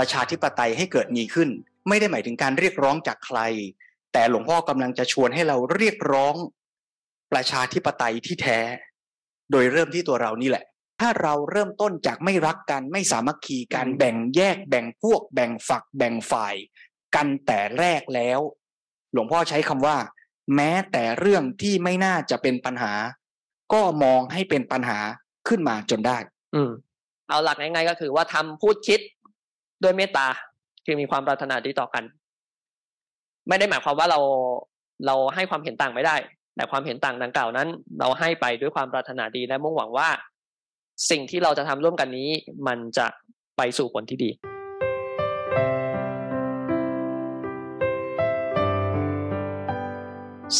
ประชาธิปไตยให้เกิดมีขึ้น ไม่ได้หมายถึงการเรียกร้องจากใคร แต่หลวงพ่อกำลังจะชวนให้เราเรียกร้อง ประชาธิปไตยที่แท้ โดยเริ่มที่ตัวเรานี่แหละ ถ้าเราเริ่มต้นจากไม่รักกันไม่สามัคคีกันแบ่งแยกแบ่งพวก แบ่งฝัก แบ่งฝ่าย กันแต่แรกแล้ว หลวงพ่อใช้คำว่า แม้แต่เรื่องที่ไม่น่าจะเป็นปัญหา ก็มองให้เป็นปัญหาขึ้นมาจนได้ อืมเอาหลักง่ายๆก็คือว่าทำพูดคิด ด้วยเมตตาคือมีความปรารถนาดีต่อกัน ไม่ได้หมายความว่าเราเราให้ความเห็นต่างไม่ได้ แต่ความเห็นต่างดังกล่าวนั้น เราให้ไปด้วยความปรารถนาดีและมุ่งหวังว่า สิ่งที่เราจะทำร่วมกันนี้ มันจะไปสู่ผลที่ดี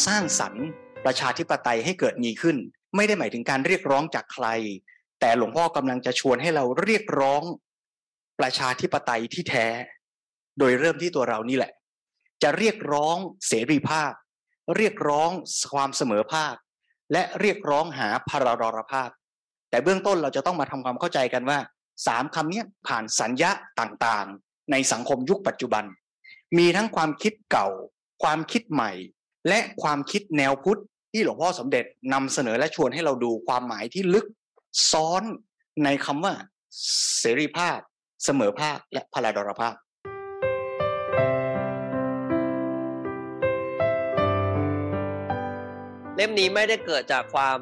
สร้างสรรค์ประชาธิปไตยให้เกิดมีขึ้น ไม่ได้หมายถึงการเรียกร้องจากใคร แต่หลวงพ่อกำลังจะชวนให้เราเรียกร้อง ประชาธิปไตยที่แท้ โดยเริ่มที่ตัวเรานี่แหละ จะเรียกร้องเสรีภาพ เรียกร้องความเสมอภาค และเรียกร้องหาพารารภาพ แต่เบื้องต้นเราจะต้องมาทำความเข้าใจกันว่าสามคำนี้ผ่านสัญญาต่างๆ ในสังคมยุคปัจจุบัน มีทั้งความคิดเก่า ความคิดใหม่ และความคิดแนวพุทธที่หลวงพ่อสมเด็จนำเสนอและชวนให้เราดูความหมายที่ลึกซ้อนในคำว่าเสรีภาพ เสมอภาคและพลาดรภาพเล่มนี้ไม่ได้เกิดจากความ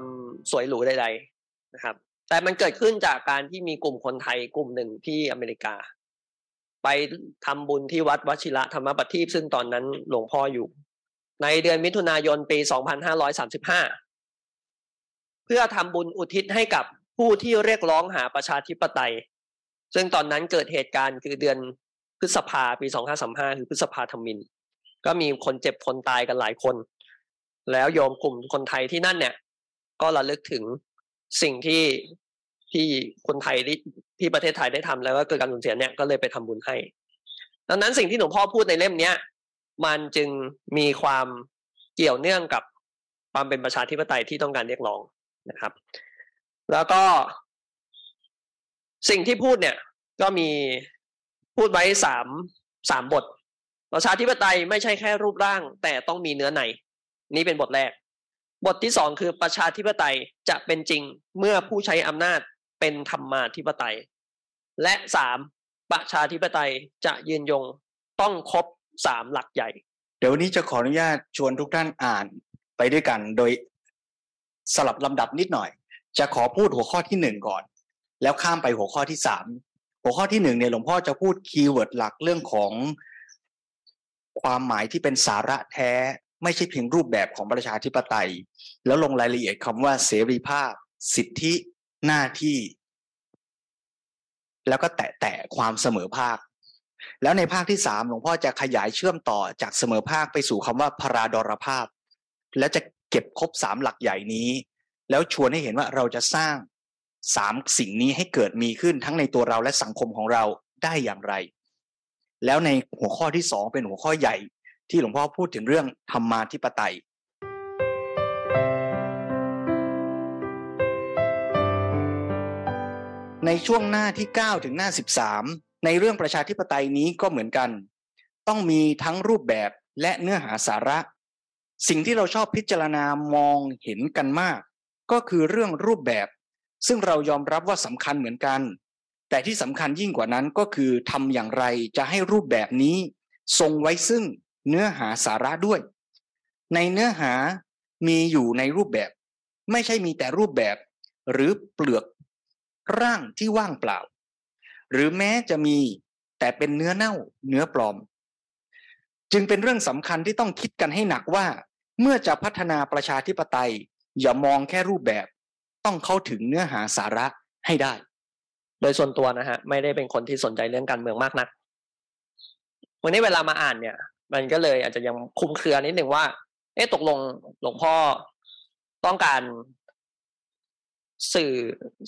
สวยหรูใดๆนะครับ แต่มันเกิดขึ้นจากการที่มีกลุ่มคนไทยกลุ่มหนึ่งที่อเมริกา ไปทำบุญที่วัดวชิระธรรมปทีปซึ่งตอนนั้นหลวงพ่ออยู่ ในเดือนมิถุนายนปี 2535 เพื่อทำบุญอุทิศให้กับผู้ที่เรียกร้องหาประชาธิปไตย ซึ่งตอนนั้นเกิดเหตุการณ์คือเดือนพฤษภาปี2535คือพฤษภาธมิน ก็มีคนเจ็บคนตายกันหลายคน แล้วโยมกลุ่มคนไทยที่นั่นเนี่ย ก็ระลึกถึงสิ่งที่ที่คนไทยที่ที่ประเทศไทยได้ทำแล้วก็เกิดการสูญเสียเนี่ยก็เลยไปทำบุญให้ ดังนั้นสิ่งที่หลวงพ่อพูดในเล่มเนี้ยมันจึงมีความเกี่ยวเนื่องกับความเป็นประชาธิปไตยที่ต้องการเรียกร้องนะครับ แล้วก็ สิ่งที่พูดเนี่ยก็มีพูดไว้สามสามบท ประชาธิปไตยไม่ใช่แค่รูปร่าง แต่ต้องมีเนื้อใน นี่เป็นบทแรก บทที่สองคือประชาธิปไตยจะเป็นจริงเมื่อผู้ใช้อำนาจเป็นธรรมาธิปไตย และสามประชาธิปไตยจะยืนยงต้องครบสามหลักใหญ่ เดี๋ยววันนี้จะขออนุญาตชวนทุกท่านอ่านไปด้วยกัน โดยสลับลำดับนิดหน่อย จะขอพูดหัวข้อที่หนึ่งก่อน แล้วข้ามไปหัวข้อที่สามหัวข้อที่หนึ่งเนี่ยหลวงพ่อจะพูดคีย์เวิร์ดหลักเรื่องของความหมายที่เป็นสาระแท้ ไม่ใช่เพียงรูปแบบของประชาธิปไตย แล้วลงรายละเอียดคำว่าเสรีภาพ สิทธิหน้าที่ แล้วก็แตะแตะความเสมอภาค แล้วในภาคที่สามหลวงพ่อจะขยายเชื่อมต่อจากเสมอภาคไปสู่คำว่าพราดรภาพ และจะเก็บครบสามหลักใหญ่นี้ แล้วชวนให้เห็นว่าเราจะสร้าง สามสิ่งนี้ให้เกิดมีขึ้นทั้งในตัวเราและสังคมของเราได้อย่างไร แล้วในหัวข้อที่สองเป็นหัวข้อใหญ่ ที่หลวงพ่อพูดถึงเรื่องธรรมาธิปไตยในช่วงหน้าที่ 9 ถึงหน้า 13 ในเรื่องประชาธิปไตยนี้ก็เหมือนกัน ต้องมีทั้งรูปแบบและเนื้อหาสาระ สิ่งที่เราชอบพิจารณามองเห็นกันมาก ก็คือเรื่องรูปแบบ ซึ่งเรายอมรับว่าสำคัญเหมือนกัน แต่ที่สำคัญยิ่งกว่านั้นก็คือทำอย่างไรจะให้รูปแบบนี้ ทรงไว้ซึ่งเนื้อหาสาระด้วย ในเนื้อหามีอยู่ในรูปแบบ ไม่ใช่มีแต่รูปแบบ หรือเปลือกร่างที่ว่างเปล่า หรือแม้จะมีแต่เป็นเนื้อเน่าเนื้อปลอม จึงเป็นเรื่องสำคัญที่ต้องคิดกันให้หนักว่า เมื่อจะพัฒนาประชาธิปไตย อย่ามองแค่รูปแบบ ต้องเข้าถึงเนื้อหาสาระให้ได้ โดยส่วนตัวนะฮะไม่ได้เป็นคนที่สนใจเรื่องการเมืองมากนักวันนี้เวลามาอ่านเนี่ย มันก็เลยอาจจะยังคุมเครือนิดหนึ่งว่า เอ๊ะตกลงหลวงพ่อต้องการสื่อ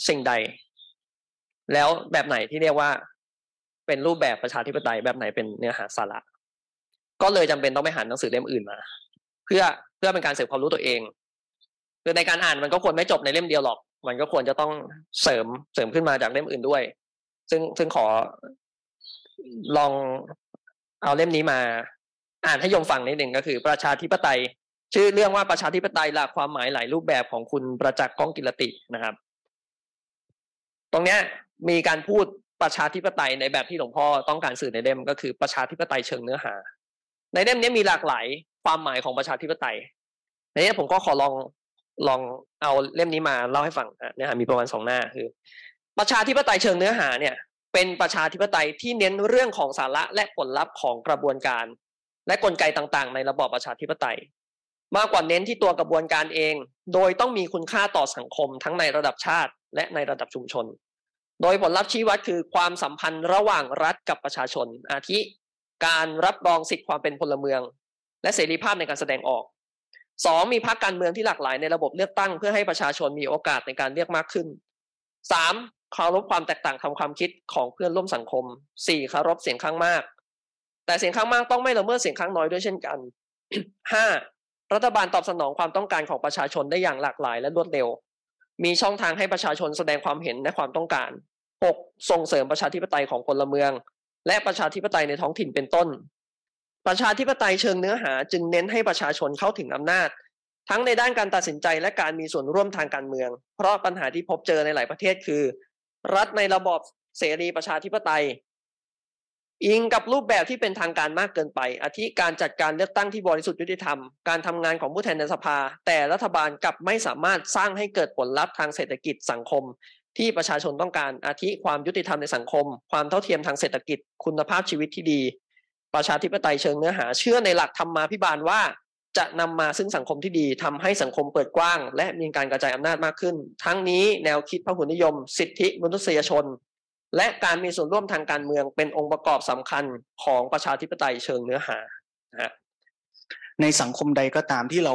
สิ่งใด แล้วแบบไหนที่เรียกว่าเป็นรูปแบบประชาธิปไตยแบบไหนเป็นเนื้อหาสาระ ก็เลยจำเป็นต้องไปหาหนังสือเล่มอื่นมา เพื่อเพื่อเป็นการเสริมความรู้ตัวเอง คือในการอ่านมันก็ควรไม่จบในเล่มเดียวหรอก มันก็ควรจะต้องเสริมเสริมขึ้นมาจากเล่มอื่นด้วย ซึ่งซึ่งขอลองเอาเล่มนี้มา อ่านให้ยมฟังนิดหนึ่งก็คือ ประชาธิปไตย ชื่อเรื่องว่าประชาธิปไตยหลักความหมายหลายรูปแบบของคุณประจักษ์ก้องกิรตินะครับ ตรงเนี้ยมีการพูดประชาธิปไตยในแบบที่หลวงพ่อต้องการสื่อในเล่มก็คือประชาธิปไตยเชิงเนื้อหา ในเล่มนี้มีหลากหลายความหมายของประชาธิปไตยในนี้ผมก็ขอลอง ลองเอาเล่มนี้มาเล่าให้ฟังนะฮะมีประมาณสองหน้าคือ ประชาธิปไตยเชิงเนื้อหาเนี่ย เป็นประชาธิปไตยที่เน้นเรื่องของสาระและผลลัพธ์ของกระบวนการ และกลไกต่างๆ ในระบอบประชาธิปไตย มากกว่าเน้นที่ตัวกระบวนการเอง โดยต้องมีคุณค่าต่อสังคมทั้งในระดับชาติ และในระดับชุมชน โดยผลลัพธ์ชี้วัดคือความสัมพันธ์ระหว่างรัฐกับประชาชน อาทิ การรับรองสิทธิความเป็นพลเมือง และเสรีภาพในการแสดงออก สองมีพรรคการเมืองที่หลากหลายในระบบเลือกตั้ง เพื่อให้ประชาชนมีโอกาสในการเลือกมากขึ้นสามเคารพความแตกต่างทางความคิดของเพื่อนร่วมสังคมสี่เคารพเสียงข้างมาก แต่เสียงข้างมากต้องไม่ละเมิดเสียงข้างน้อยด้วยเช่นกันห้ารัฐบาลตอบสนองความต้องการของประชาชนได้อย่างหลากหลายและรวดเร็ว มีช่องทางให้ประชาชนแสดงความเห็นและความต้องการหกส่งเสริมประชาธิปไตยของพลเมือง และประชาธิปไตยในท้องถิ่นเป็นต้น ประชาธิปไตยเชิงเนื้อหา จึงเน้นให้ประชาชนเข้าถึงอำนาจ ทั้งในด้านการตัดสินใจและการมีส่วนร่วมทางการเมือง เพราะปัญหาที่พบเจอในหลายประเทศคือ รัฐในระบอบเสรีประชาธิปไตย อิงกับรูปแบบที่เป็นทางการมากเกินไป อาทิการจัดการเลือกตั้งที่บริสุทธิ์ยุติธรรม การทำงานของผู้แทนในสภา แต่รัฐบาลกลับไม่สามารถสร้างให้เกิดผลลัพธ์ทางเศรษฐกิจสังคม ที่ประชาชนต้องการอาทิความยุติธรรมในสังคม ความเท่าเทียมทางเศรษฐกิจ คุณภาพชีวิตที่ดี ประชาธิปไตยเชิงเนื้อหา เชื่อในหลักธรรมมาภิบาลว่า จะนำมาซึ่งสังคมที่ดีทำให้สังคมเปิดกว้าง และมีการกระจายอำนาจมากขึ้น ทั้งนี้แนวคิดพหุนิยม สิทธิมนุษยชน และการมีส่วนร่วมทางการเมืองเป็นองค์ประกอบสำคัญของประชาธิปไตยเชิงเนื้อหานะในสังคมใดก็ตามที่เรา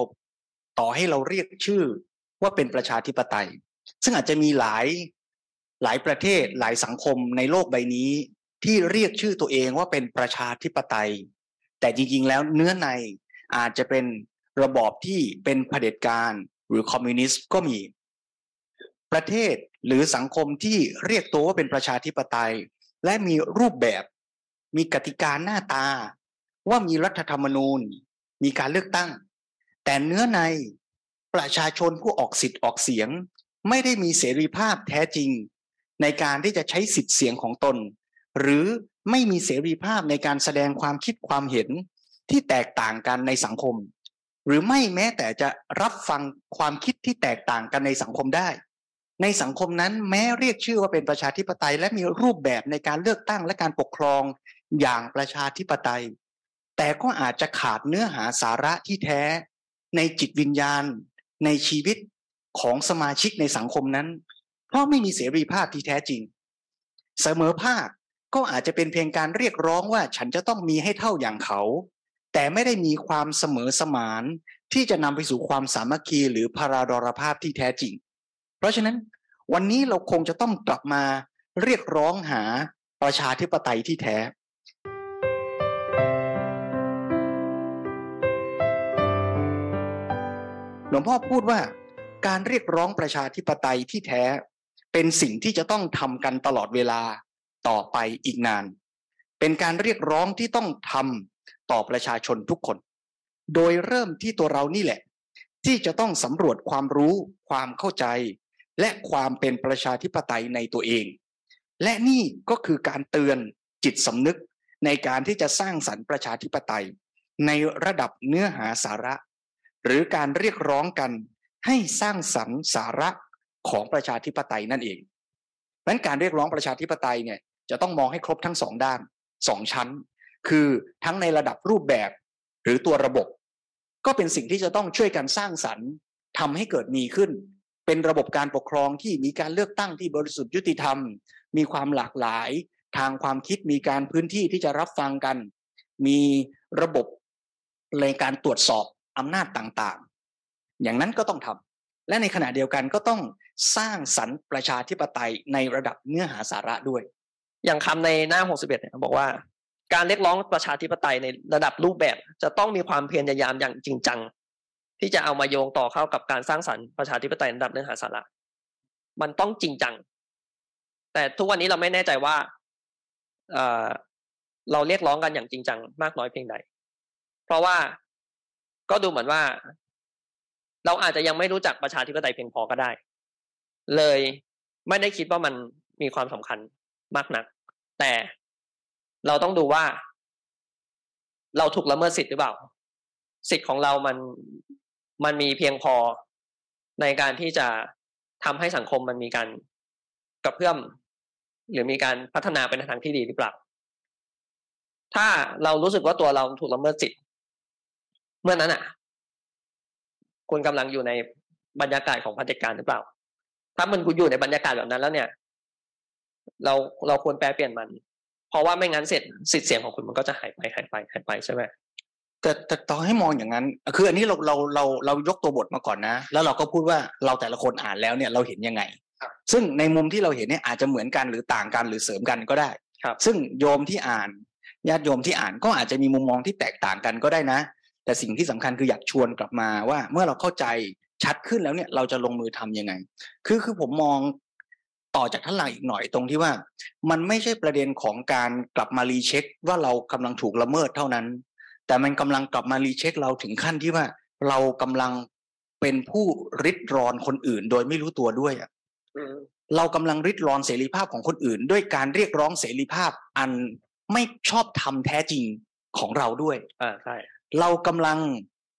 ต่อให้เราเรียกชื่อว่าเป็นประชาธิปไตย ซึ่งอาจจะมีหลายหลายประเทศหลายสังคมในโลกใบนี้ ที่เรียกชื่อตัวเองว่าเป็นประชาธิปไตย แต่จริงๆแล้วเนื้อในอาจจะเป็นระบอบที่เป็นเผด็จการหรือคอมมิวนิสต์ก็มี ประเทศหรือสังคมที่เรียกตัวว่าเป็นประชาธิปไตย และมีรูปแบบ มีกติกาหน้าตา ว่ามีรัฐธรรมนูญ มีการเลือกตั้ง แต่เนื้อในประชาชนผู้ออกสิทธิ์ออกเสียง ไม่ได้มีเสรีภาพแท้จริง ในการที่จะใช้สิทธิ์เสียงของตน หรือไม่มีเสรีภาพในการแสดงความคิดความเห็นที่แตกต่างกันในสังคม หรือไม่แม้แต่จะรับฟังความคิดที่แตกต่างกันในสังคมได้ ในสังคมนั้นแม้เรียกชื่อว่าเป็นประชาธิปไตย และมีรูปแบบในการเลือกตั้งและการปกครองอย่างประชาธิปไตย แต่ก็อาจจะขาดเนื้อหาสาระที่แท้ ในจิตวิญญาณ ในชีวิตของสมาชิกในสังคมนั้น เพราะไม่มีเสรีภาพที่แท้จริง เสมอภาค ก็อาจจะเป็นเพียงการเรียกร้องว่าฉันจะต้องมีให้เท่าอย่างเขา แต่ไม่ได้มีความเสมอสมานที่จะนำไปสู่ความสามัคคีหรือพาราดรภาพที่แท้จริง เพราะฉะนั้นวันนี้เราคงจะต้องกลับมาเรียกร้องหาประชาธิปไตยที่แท้ หลวงพ่อพูดว่า การเรียกร้องประชาธิปไตยที่แท้ เป็นสิ่งที่จะต้องทำกันตลอดเวลา ต่อไปอีกนาน เป็นการเรียกร้องที่ต้องทำต่อประชาชนทุกคน โดยเริ่มที่ตัวเรานี่แหละ ที่จะต้องสำรวจความรู้ ความเข้าใจ และความเป็นประชาธิปไตยในตัวเอง และนี่ก็คือการเตือนจิตสำนึกในการที่จะสร้างสรรค์ประชาธิปไตย ในระดับเนื้อหาสาระ หรือการเรียกร้องกันให้สร้างสรรค์สาระของประชาธิปไตยนั่นเองดังนั้นการเรียกร้องประชาธิปไตยเนี่ย จะต้องมองให้ครบทั้งสองด้านสองชั้น คือทั้งในระดับรูปแบบ หรือตัวระบบ ก็เป็นสิ่งที่จะต้องช่วยกันสร้างสรรค์ทำให้เกิดมีขึ้น เป็นระบบการปกครองที่มีการเลือกตั้งที่บริสุทธิ์ยุติธรรม มีความหลากหลาย ทางความคิดมีการพื้นที่ที่จะรับฟังกัน มีระบบในการตรวจสอบอำนาจต่างๆ อย่างนั้นก็ต้องทำและในขณะเดียวกันก็ต้องสร้างสรรค์ประชาธิปไตยในระดับเนื้อหาสาระด้วย อย่างคำในหน้า 61 เนี่ยบอกว่า การเรียกร้องประชาธิปไตยในระดับรูปแบบ จะต้องมีความพยายามอย่างจริงจัง ที่จะเอามาโยงต่อเข้ากับการสร้างสรรค์ประชาธิปไตยในระดับเนื้อหาสาระ มันต้องจริงจัง แต่ทุกวันนี้เราไม่แน่ใจว่าเออเราเรียกร้องกันอย่างจริงจัง มากน้อยเพียงใด เพราะว่าก็ดูเหมือนว่า เราอาจจะยังไม่รู้จักประชาธิปไตยเพียงพอก็ได้ เลยไม่ได้คิดว่ามันมีความสำคัญมากนัก แต่เราต้องดูว่า เราถูกละเมิดสิทธิ์หรือเปล่า สิทธิ์ของเรามันมันมีเพียงพอในการที่จะทำให้สังคมมันมีการกระเพื่อม หรือมีการพัฒนาไปในทางที่ดีหรือเปล่า ถ้าเรารู้สึกว่าตัวเราถูกละเมิดสิทธิ์เมื่อนั้นอะ คุณกำลังอยู่ในบรรยากาศของพัฒการหรือเปล่า ถ้ามันกูอยู่ในบรรยากาศแบบนั้นแล้วเนี่ย เราเราควรแปลเปลี่ยนมัน เพราะว่าไม่งั้นเสร็จสิทธิ์เสียงของคุณมันก็จะหายไปหายไปหายไปใช่ไหมแต่แต่ต่อให้มองอย่างนั้น คืออันนี้เราเราเราเรายกตัวบทมาก่อนนะ แล้วเราก็พูดว่าเราแต่ละคนอ่านแล้วเนี่ยเราเห็นยังไง ซึ่งในมุมที่เราเห็นเนี่ยอาจจะเหมือนกันหรือต่างกันหรือเสริมกันก็ได้ครับซึ่งโยมที่อ่านญาติโยมที่อ่านก็อาจจะมีมุมมองที่แตกต่างกันก็ได้นะ แต่สิ่งที่สำคัญคืออยากชวนกลับมาว่าเมื่อเราเข้าใจชัดขึ้นแล้วเนี่ยเราจะลงมือทำยังไง คือคือผมมอง ต่อจากท่านหลังอีกหน่อยตรงที่ว่า มันไม่ใช่ประเด็นของการกลับมารีเช็ค ว่าเรากำลังถูกละเมิดเท่านั้น แต่มันกำลังกลับมารีเช็คเราถึงขั้นที่ว่า เรากำลังเป็นผู้ริดรอนคนอื่น โดยไม่รู้ตัวด้วยอะอืมเรากำลังริดรอนเสรีภาพของคนอื่น ด้วยการเรียกร้องเสรีภาพอันไม่ชอบธรรมแท้จริงของเราด้วยอ่าใช่เรากำลัง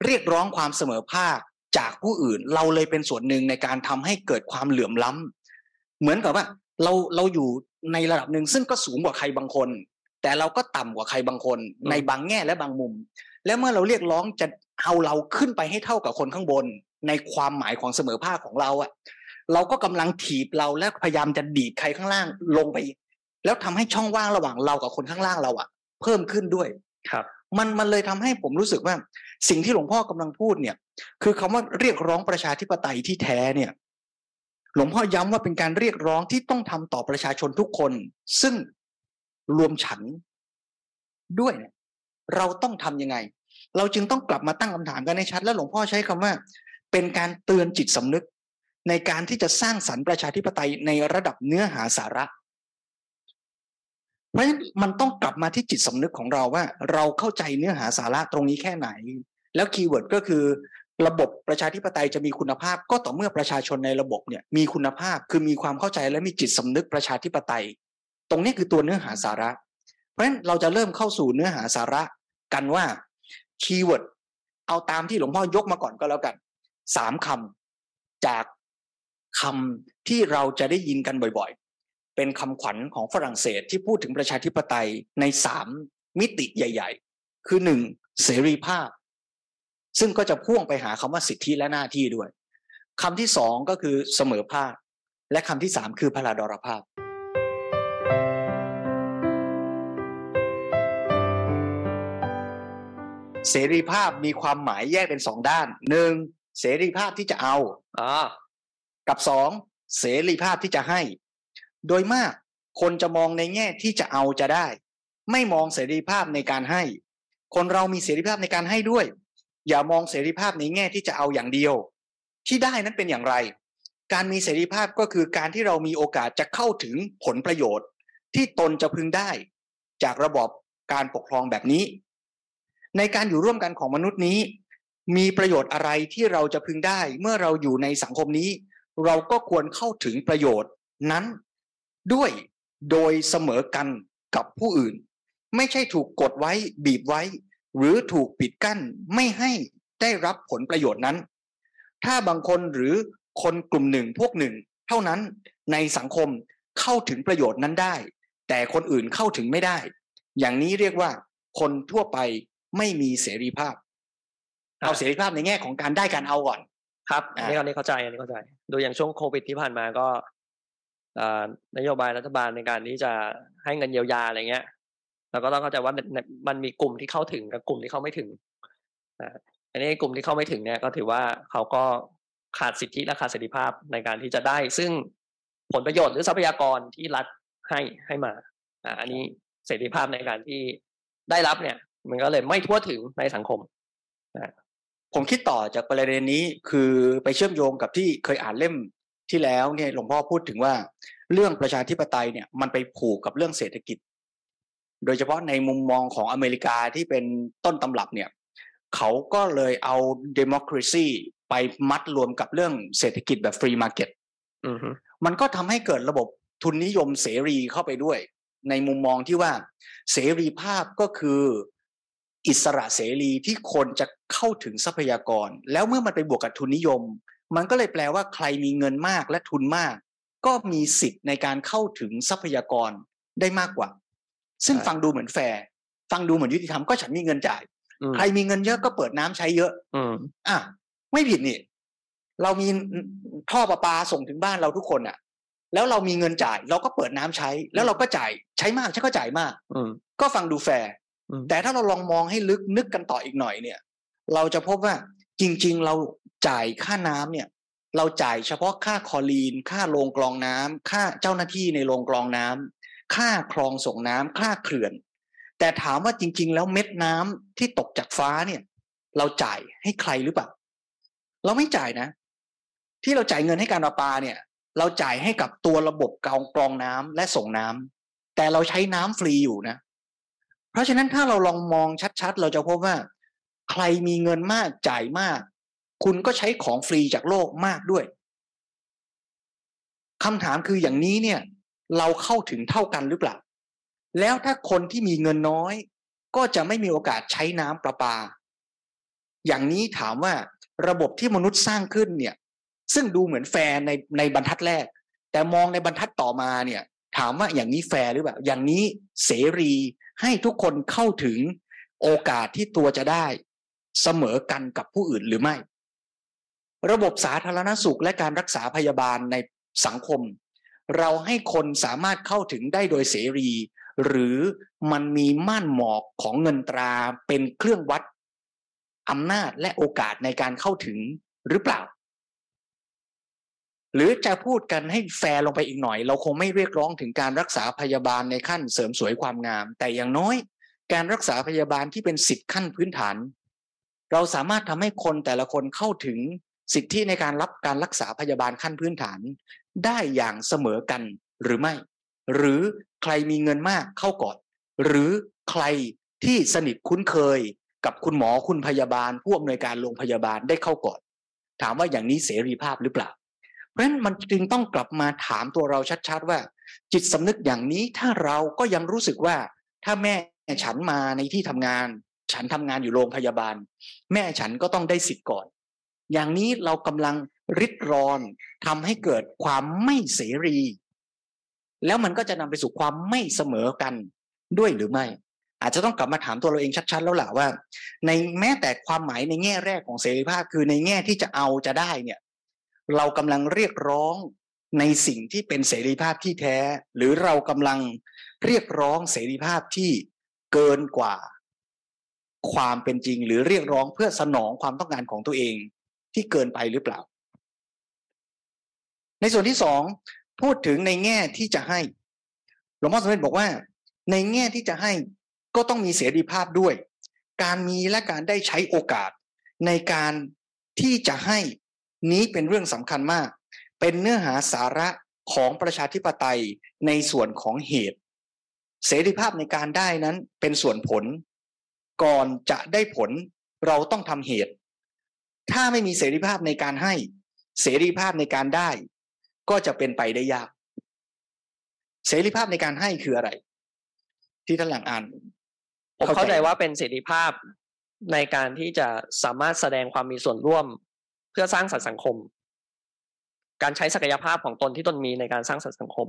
เรียกร้องความเสมอภาคจากผู้อื่น เราเลยเป็นส่วนหนึ่งในการทำให้เกิดความเหลื่อมล้ำ เหมือนกับว่าเราเราอยู่ในระดับหนึ่งซึ่งก็สูงกว่าใครบางคน แต่เราก็ต่ำกว่าใครบางคน ในบางแง่และบางมุม แล้วเมื่อเราเรียกร้องจะเอาเราขึ้นไปให้เท่ากับคนข้างบน ในความหมายของเสมอภาคของเราอะเราก็กำลังถีบเราและพยายามจะดีดใครข้างล่างลงไป แล้วทำให้ช่องว่างระหว่างเรากับคนข้างล่างเราอะเพิ่มขึ้นด้วยครับ มันมันเลยทำให้ผมรู้สึกว่า สิ่งที่หลวงพ่อกำลังพูดเนี่ย คือคำว่าเรียกร้องประชาธิปไตยที่แท้เนี่ย หลวงพ่อย้ำว่าเป็นการเรียกร้องที่ต้องทำต่อประชาชนทุกคน ซึ่งรวมฉันด้วยเนี่ยเราต้องทำยังไง เราจึงต้องกลับมาตั้งคำถามกันให้ชัด และหลวงพ่อใช้คำว่า เป็นการเตือนจิตสำนึก ในการที่จะสร้างสรรค์ประชาธิปไตยในระดับเนื้อหาสาระ เพราะฉะนั้นมันต้องกลับมาที่จิตสำนึกของเราว่า เราเข้าใจเนื้อหาสาระตรงนี้แค่ไหน แล้วคีย์เวิร์ดก็คือ ระบบประชาธิปไตยจะมีคุณภาพ ก็ต่อเมื่อประชาชนในระบบเนี่ยมีคุณภาพคือมีความเข้าใจและมีจิตสำนึกประชาธิปไตย ตรงนี้คือตัวเนื้อหาสาระ เพราะฉะนั้นเราจะเริ่มเข้าสู่เนื้อหาสาระกันว่าคีย์เวิร์ดเอาตามที่หลวงพ่อยกมาก่อนก็แล้วกันสามคำจากคำที่เราจะได้ยินกันบ่อยๆ เป็นคำขวัญของฝรั่งเศสที่พูดถึงประชาธิปไตยในสามมิติใหญ่ ๆ คือหนึ่งเสรีภาพ ซึ่งก็จะพ่วงไปหาคำว่าสิทธิและหน้าที่ด้วยคำที่สองก็คือเสมอภาค และคำที่สามคือพลาดรภาพ เสรีภาพมีความหมายแยกเป็นสองด้านหนึ่งเสรีภาพที่จะเอาอ๋อกับสองเสรีภาพที่จะให้ โดยมากคนจะมองในแง่ที่จะเอาจะได้ ไม่มองเสรีภาพในการให้ คนเรามีเสรีภาพในการให้ด้วย อย่ามองเสรีภาพในแง่ที่จะเอาอย่างเดียว ที่ได้นั้นเป็นอย่างไร การมีเสรีภาพก็คือการที่เรามีโอกาสจะเข้าถึงผลประโยชน์ ที่ตนจะพึงได้ จากระบอบการปกครองแบบนี้ ในการอยู่ร่วมกันของมนุษย์นี้ มีประโยชน์อะไรที่เราจะพึงได้ เมื่อเราอยู่ในสังคมนี้ เราก็ควรเข้าถึงประโยชน์นั้น ด้วยโดยเสมอกันกับผู้อื่น ไม่ใช่ถูกกดไว้บีบไว้ หรือถูกปิดกั้นไม่ให้ได้รับผลประโยชน์นั้น ถ้าบางคนหรือคนกลุ่มหนึ่งพวกหนึ่ง เท่านั้นในสังคมเข้าถึงประโยชน์นั้นได้ แต่คนอื่นเข้าถึงไม่ได้ อย่างนี้เรียกว่า คนทั่วไปไม่มีเสรีภาพ เอาเสรีภาพในแง่ของการได้การเอาก่อน ครับอ่าอันนี้อันนี้เข้าใจอันนี้เข้าใจ ดูอย่างช่วงโควิดที่ผ่านมาก็เอ่อนโยบายรัฐบาลในการที่จะให้เงินเยียวยาอะไรเงี้ย เราก็ต้องเข้าใจว่ามันมีกลุ่มที่เข้าถึงกับกลุ่มที่เข้าไม่ถึงอันนี้กลุ่มที่เข้าไม่ถึงเนี่ยก็ถือว่าเขาก็ขาดสิทธิและขาดเสรีภาพในการที่จะได้ ซึ่งผลประโยชน์หรือทรัพยากรที่รัฐให้ให้มาอันนี้เสรีภาพในการที่ได้รับเนี่ย มันก็เลยไม่ทั่วถึงในสังคมผมคิดต่อจากประเด็นนี้คือไปเชื่อมโยงกับที่เคยอ่านเล่มที่แล้วเนี่ยหลวงพ่อพูดถึงว่า เรื่องประชาธิปไตยเนี่ยมันไปผูกกับเรื่องเศรษฐกิจ โดยเฉพาะในมุมมองของอเมริกาที่เป็นต้นตำรับเนี่ยเขาก็เลยเอา democracy ไปมัดรวมกับเรื่องเศรษฐกิจแบบ free market อือฮึมันก็ทำให้เกิดระบบทุนนิยมเสรีเข้าไปด้วย ในมุมมองที่ว่าเสรีภาพก็คืออิสระเสรีที่คนจะเข้าถึงทรัพยากร แล้วเมื่อมันไปบวกกับทุนนิยม มันก็เลยแปลว่าใครมีเงินมากและทุนมาก ก็มีสิทธิ์ในการเข้าถึงทรัพยากรได้มากกว่า ซึ่งฟังดูเหมือนแฟร์ฟังดูเหมือนยุติธรรมก็ฉันมีเงินจ่ายอืมใครมีเงินเยอะก็เปิดน้ำใช้เยอะ อืมอะไม่ผิดนี่ เรามีท่อประปาส่งถึงบ้านเราทุกคนอะ แล้วเรามีเงินจ่าย เราก็เปิดน้ำใช้ แล้วเราก็จ่ายใช้มากฉันก็จ่ายมาก อืมก็ฟังดูแฟร์อืมแต่ถ้าเราลองมองให้ลึกนึกกันต่ออีกหน่อยเนี่ย เราจะพบว่าจริง ๆ เราจ่ายค่าน้ำเนี่ย เราจ่ายเฉพาะค่าคลอรีน ค่าโรงกรองน้ำค่าเจ้าหน้าที่ในโรงกรองน้ำ ค่าคลองส่งน้ำค่าเขื่อน แต่ถามว่าจริง ๆ แล้วเม็ดน้ำที่ตกจากฟ้าเนี่ย เราจ่ายให้ใครหรือเปล่าเราไม่จ่ายนะ ที่เราจ่ายเงินให้การประปาเนี่ย เราจ่ายให้กับตัวระบบกรองกรองน้ำและส่งน้ำแต่เราใช้น้ำฟรีอยู่นะ เพราะฉะนั้นถ้าเราลองมองชัดๆ เราจะพบว่า ใครมีเงินมากจ่ายมาก คุณก็ใช้ของฟรีจากโลกมากด้วยคำถามคืออย่างนี้เนี่ย เราเข้าถึงเท่ากันหรือเปล่า แล้วถ้าคนที่มีเงินน้อย ก็จะไม่มีโอกาสใช้น้ำประปา อย่างนี้ถามว่าระบบที่มนุษย์สร้างขึ้นเนี่ย ซึ่งดูเหมือนแฟร์ในในบรรทัดแรก แต่มองในบรรทัดต่อมาเนี่ย ถามว่าอย่างนี้แฟร์หรือเปล่า อย่างนี้เสรีให้ทุกคนเข้าถึงโอกาสที่ตัวจะได้ เสมอกันกับผู้อื่นหรือไม่ ระบบสาธารณสุขและการรักษาพยาบาลในสังคม เราให้คนสามารถเข้าถึงได้โดยเสรี หรือมันมีม่านหมอกของเงินตราเป็นเครื่องวัดอำนาจและโอกาสในการเข้าถึงหรือเปล่า หรือจะพูดกันให้แฟร์ลงไปอีกหน่อย เราคงไม่เรียกร้องถึงการรักษาพยาบาลในขั้นเสริมสวยความงาม แต่อย่างน้อย การรักษาพยาบาลที่เป็นสิทธิขั้นพื้นฐาน เราสามารถทำให้คนแต่ละคนเข้าถึงสิทธิในการรับการรักษาพยาบาลขั้นพื้นฐาน ได้อย่างเสมอกันหรือไม่ หรือใครมีเงินมากเข้าก่อน หรือใครที่สนิทคุ้นเคยกับคุณหมอคุณพยาบาล ผู้อำนวยการโรงพยาบาลได้เข้าก่อน ถามว่าอย่างนี้เสรีภาพหรือเปล่า เพราะฉะนั้นมันจึงต้องกลับมาถามตัวเราชัดๆว่า จิตสำนึกอย่างนี้ถ้าเราก็ยังรู้สึกว่า ถ้าแม่ฉันมาในที่ทำงาน ฉันทำงานอยู่โรงพยาบาล แม่ฉันก็ต้องได้สิทธิ์ก่อน อย่างนี้เรากำลัง ริดรอนทำให้เกิดความไม่เสรี แล้วมันก็จะนำไปสู่ความไม่เสมอกันด้วยหรือไม่ อาจจะต้องกลับมาถามตัวเราเองชัดๆ แล้วแหละว่า ในแม้แต่ความหมายในแง่แรกของเสรีภาพคือในแง่ที่จะเอาจะได้เนี่ย เรากำลังเรียกร้องในสิ่งที่เป็นเสรีภาพที่แท้ หรือเรากำลังเรียกร้องเสรีภาพที่เกินกว่า ความเป็นจริง หรือเรียกร้องเพื่อสนองความต้องการของตัวเองที่เกินไปหรือเปล่า ในส่วนที่สองพูดถึงในแง่ที่จะให้หลวงพ่อสมเด็จบอกว่า ในแง่ที่จะให้ก็ต้องมีเสรีภาพด้วย การมีและการได้ใช้โอกาส ในการที่จะให้นี้เป็นเรื่องสำคัญมาก เป็นเนื้อหาสาระของประชาธิปไตยในส่วนของเหตุ เสรีภาพในการได้นั้นเป็นส่วนผล ก่อนจะได้ผลเราต้องทำเหตุ ถ้าไม่มีเสรีภาพในการให้ เสรีภาพในการได้ ก็จะเป็นไปได้ยาก เสรีภาพในการให้คืออะไร ที่ท่านหลังอ่านผมเข้าใจว่าเป็นเสรีภาพในการที่จะสามารถแสดงความมีส่วนร่วม เพื่อสร้างสรรค์สังคม การใช้ศักยภาพของตนที่ตนมีในการสร้างสรรค์สังคม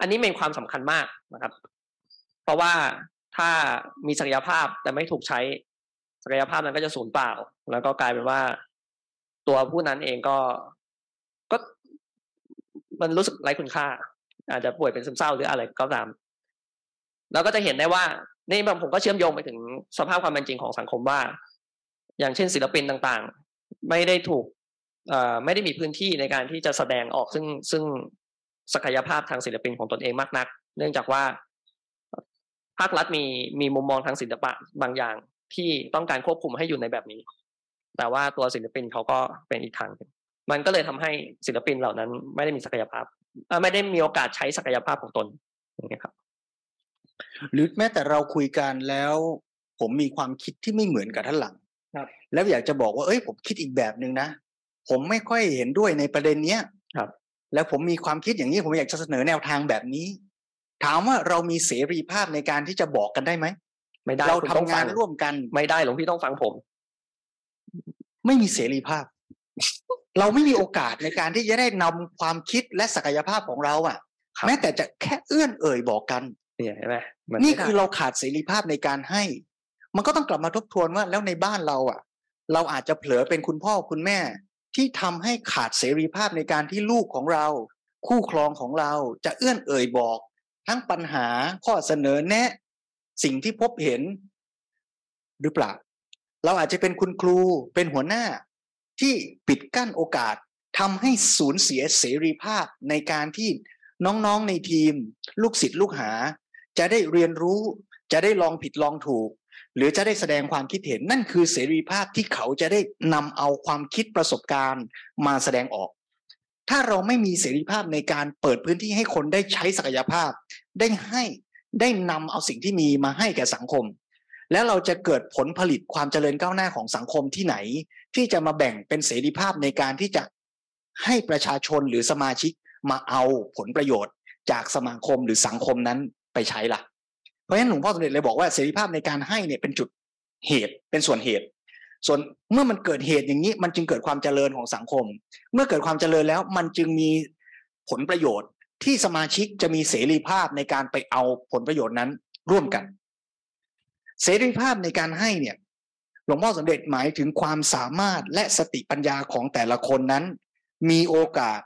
อันนี้เป็นความสำคัญมากนะครับ เพราะว่าถ้ามีศักยภาพแต่ไม่ถูกใช้ศักยภาพนั้นก็จะสูญเปล่า แล้วก็กลายเป็นว่า ตัวผู้นั้นเองก็ก็ มันรู้สึกไร้คุณค่า อาจจะป่วยเป็นซึมเศร้าหรืออะไรก็ตาม เราก็จะเห็นได้ว่านี่ผมก็เชื่อมโยงไปถึงสภาพความเป็นจริงของสังคมว่า อย่างเช่นศิลปินต่างๆ ไม่ได้ถูกเอ่อไม่ได้มีพื้นที่ในการที่จะแสดงออกซึ่งซึ่งศักยภาพทางศิลปินของตนเองมากนัก เนื่องจากว่าภาครัฐมีมีมุมมองทางศิลปะบางอย่างที่ต้องการควบคุมให้อยู่ในแบบนี้ แต่ว่าตัวศิลปินเขาก็เป็นอีกทางหนึ่ง มันก็เลยทำให้ศิลปินเหล่านั้น ไม่ได้มีศักยภาพเอ่อไม่ได้มีโอกาสใช้ศักยภาพของตนอย่างเงี้ยครับ หรือแม้แต่เราคุยกันแล้ว ผมมีความคิดที่ไม่เหมือนกับท่านหลังครับ แล้วอยากจะบอกว่าเอ้ย ผมคิดอีกแบบหนึ่งนะผมไม่ค่อยเห็นด้วยในประเด็นเนี้ยครับ แล้วผมมีความคิดอย่างนี้ผมอยากจะเสนอแนวทางแบบนี้ ถามว่าเรามีเสรีภาพในการที่จะบอกกันได้ไหมไม่ได้เราคุณทำต้องงาฟันร่วมกัน ไม่ได้หลวงพี่ต้องฟังผม ไม่มีเสรีภาพ เราไม่มีโอกาสในการที่จะได้นำความคิดและศักยภาพของเราอะครับแม้แต่จะแค่เอื้อนเอ่ยบอกกันเนี่ยเห็นไหมมันี่ไม่ได้คือเราขาดเสรีภาพในการให้ มันก็ต้องกลับมาทบทวนว่าแล้วในบ้านเราอะ เราอาจจะเผลอเป็นคุณพ่อคุณแม่ ที่ทำให้ขาดเสรีภาพในการที่ลูกของเรา คู่ครองของเราจะเอื้อนเอ่ยบอก ทั้งปัญหาข้อเสนอแนะ สิ่งที่พบเห็น หรือเปล่าเราอาจจะเป็นคุณครูเป็นหัวหน้า ที่ปิดกั้นโอกาสทำให้สูญเสียเสรีภาพในการที่น้องๆในทีม ลูกศิษย์ลูกหา จะได้เรียนรู้ จะได้ลองผิดลองถูก หรือจะได้แสดงความคิดเห็นนั่นคือเสรีภาพที่เขาจะได้นำเอาความคิดประสบการณ์มาแสดงออก ถ้าเราไม่มีเสรีภาพในการเปิดพื้นที่ให้คนได้ใช้ศักยภาพ ได้ให้ได้นำเอาสิ่งที่มีมาให้แก่สังคม แล้วเราจะเกิดผลผลิตความเจริญก้าวหน้าของสังคมที่ไหน ที่จะมาแบ่งเป็นเสรีภาพในการที่จะให้ประชาชนหรือสมาชิกมาเอาผลประโยชน์ จากสมาคมหรือสังคมนั้นไปใช้ล่ะ เพราะฉะนั้นหลวงพ่อสมเด็จเลยบอกว่าเสรีภาพในการให้เนี่ยเป็นจุดเหตุเป็นส่วนเหตุ ส่วนเมื่อมันเกิดเหตุอย่างนี้ มันจึงเกิดความเจริญของสังคม เมื่อเกิดความเจริญแล้วมันจึงมีผลประโยชน์ที่สมาชิกจะมีเสรีภาพในการไปเอาผลประโยชน์นั้นร่วมกัน เสรีภาพในการให้เนี่ยหลวงพ่อสมเด็จหมายถึงความสามารถและสติปัญญาของแต่ละคนนั้น มีโอกาส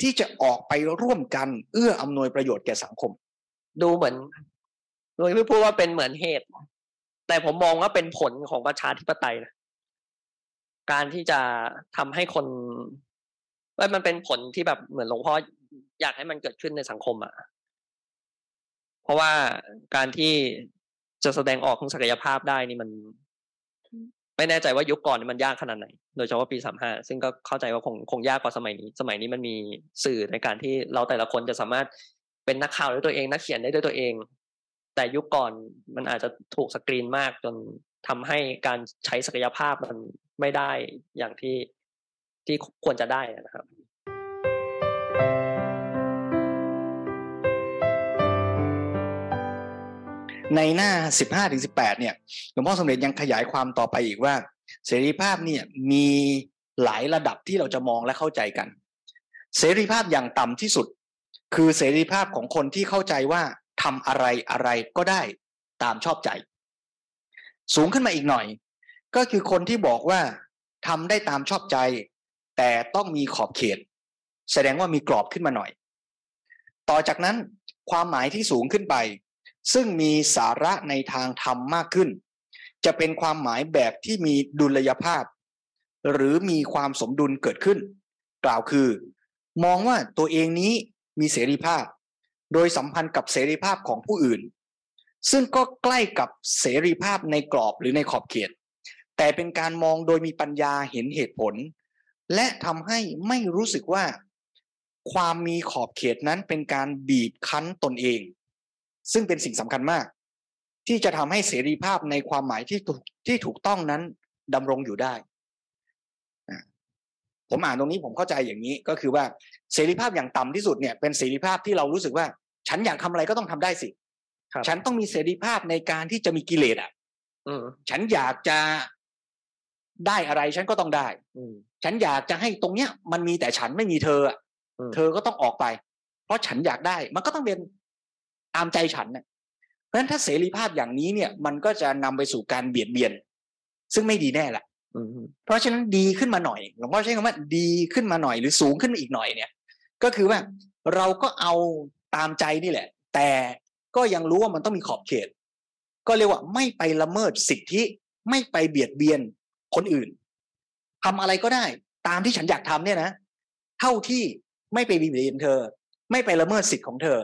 ที่จะออกไปร่วมกัน เอื้ออำนวยประโยชน์แก่สังคม ดูเหมือนโดยไม่พูดว่าเป็นเหมือนเหตุ แต่ผมมองว่าเป็นผลของประชาธิปไตยนะการที่จะทำให้คนเอ้ยมันเป็นผลที่แบบเหมือนหลวงพ่ออยากให้มันเกิดขึ้นในสังคมอะเพราะว่าการที่ จะแสดงออกของศักยภาพได้นี่มัน ไม่แน่ใจว่ายุคก่อนนี่มันยากขนาดไหน โดยเฉพาะปีสามห้าซึ่งก็เข้าใจว่าคงคงยากกว่าสมัยนี้ สมัยนี้มันมีสื่อในการที่เราแต่ละคนจะสามารถเป็นนักข่าวด้วยตัวเองนักเขียนได้ด้วยตัวเอง แต่ยุคก่อนมันอาจจะถูกสกรีนมากจนทำให้การใช้ศักยภาพมันไม่ได้อย่างที่ที่ควรจะได้นะครับ ในหน้า 15ถึง18เนี่ยหลวงพ่อสมเด็จยังขยายความต่อไปอีกว่า เสรีภาพเนี่ยมีหลายระดับที่เราจะมองและเข้าใจกัน เสรีภาพอย่างต่ำที่สุด คือเสรีภาพของคนที่เข้าใจว่าทำอะไรอะไรก็ได้ตามชอบใจ สูงขึ้นมาอีกหน่อย ก็คือคนที่บอกว่าทำได้ตามชอบใจ แต่ต้องมีขอบเขต แสดงว่ามีกรอบขึ้นมาหน่อย ต่อจากนั้นความหมายที่สูงขึ้นไป ซึ่งมีสาระในทางธรรมมากขึ้น จะเป็นความหมายแบบที่มีดุลยภาพ หรือมีความสมดุลเกิดขึ้น กล่าวคือ มองว่าตัวเองนี้มีเสรีภาพ โดยสัมพันธ์กับเสรีภาพของผู้อื่น ซึ่งก็ใกล้กับเสรีภาพในกรอบหรือในขอบเขต แต่เป็นการมองโดยมีปัญญาเห็นเหตุผล และทำให้ไม่รู้สึกว่า ความมีขอบเขตนั้นเป็นการบีบคั้นตนเอง ซึ่งเป็นสิ่งสำคัญมาก ที่จะทำให้เสรีภาพในความหมายที่ถูกที่ถูกต้องนั้นดำรงอยู่ได้อะผมอ่านตรงนี้ผมเข้าใจอย่างนี้ก็คือว่าเสรีภาพอย่างต่ำที่สุดเนี่ยเป็นเสรีภาพที่เรารู้สึกว่า ฉันอยากทำอะไรก็ต้องทำได้สิครับฉันต้องมีเสรีภาพในการที่จะมีกิเลสอะอืมฉันอยากจะได้อะไรฉันก็ต้องได้อืมฉันอยากจะให้ตรงเนี้ย มันมีแต่ฉันไม่มีเธออะอืมเธอก็ต้องออกไป เพราะฉันอยากได้ มันก็ต้องเป็น ตามใจฉันน่ะเพราะฉะนั้นถ้าเสรีภาพอย่างนี้เนี่ย มันก็จะนำไปสู่การเบียดเบียน ซึ่งไม่ดีแน่แหละอืมเพราะฉะนั้นดีขึ้นมาหน่อยหลวงพ่อใช้คำว่าดีขึ้นมาหน่อยหรือสูงขึ้นมาอีกหน่อยเนี่ย ก็คือว่าเราก็เอาตามใจนี่แหละ แต่ก็ยังรู้ว่ามันต้องมีขอบเขต ก็เรียกว่าไม่ไปละเมิดสิทธิ ไม่ไปเบียดเบียนคนอื่นทำอะไรก็ได้ ตามที่ฉันอยากทำเนี่ยนะ เท่าที่ไม่ไปเบียดเบียนเธอ ไม่ไปละเมิดสิทธิ์ของเธอ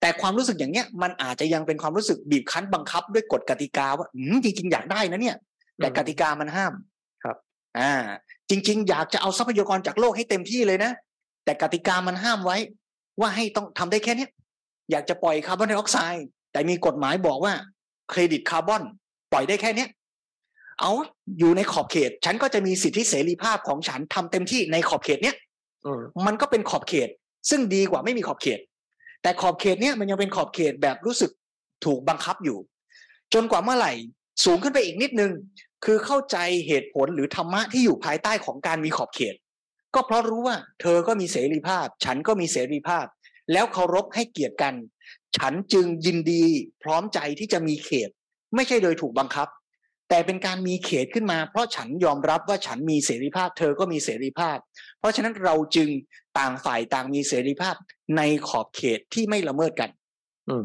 แต่ความรู้สึกอย่างเนี้ยมันอาจจะยังเป็นความรู้สึกบีบคั้นบังคับด้วยกฎกติกาว่าจริง ๆ อยากได้นะเนี่ย แต่กติกามันห้ามครับ อ่า จริง ๆ อยากจะเอาทรัพยากรจากโลกให้เต็มที่เลยนะแต่กติกามันห้ามไว้ ว่าให้ต้องทำได้แค่เนี้ยอยากจะปล่อยคาร์บอนไดออกไซด์แต่มีกฎหมายบอกว่า เครดิตคาร์บอนปล่อยได้แค่เนี้ยเอาอยู่ในขอบเขต ฉันก็จะมีสิทธิเสรีภาพของฉันทำเต็มที่ในขอบเขตเนี้ยมันก็เป็นขอบเขต ซึ่งดีกว่าไม่มีขอบเขต แต่ขอบเขตเนี้ยมันยังเป็นขอบเขตแบบรู้สึกถูกบังคับอยู่ จนกว่าเมื่อไหร่สูงขึ้นไปอีกนิดนึง คือเข้าใจเหตุผลหรือธรรมะที่อยู่ภายใต้ของการมีขอบเขต ก็เพราะรู้ว่า เธอก็มีเสรีภาพ ฉันก็มีเสรีภาพ แล้วเคารพให้เกียรติกัน ฉันจึงยินดีพร้อมใจที่จะมีเขต ไม่ใช่โดยถูกบังคับ แต่เป็นการมีเขตขึ้นมา เพราะฉันยอมรับว่าฉันมีเสรีภาพ เธอก็มีเสรีภาพ เพราะฉะนั้นเราจึงต่างฝ่ายต่างมีเสรีภาพในขอบเขตที่ไม่ละเมิดกันอืม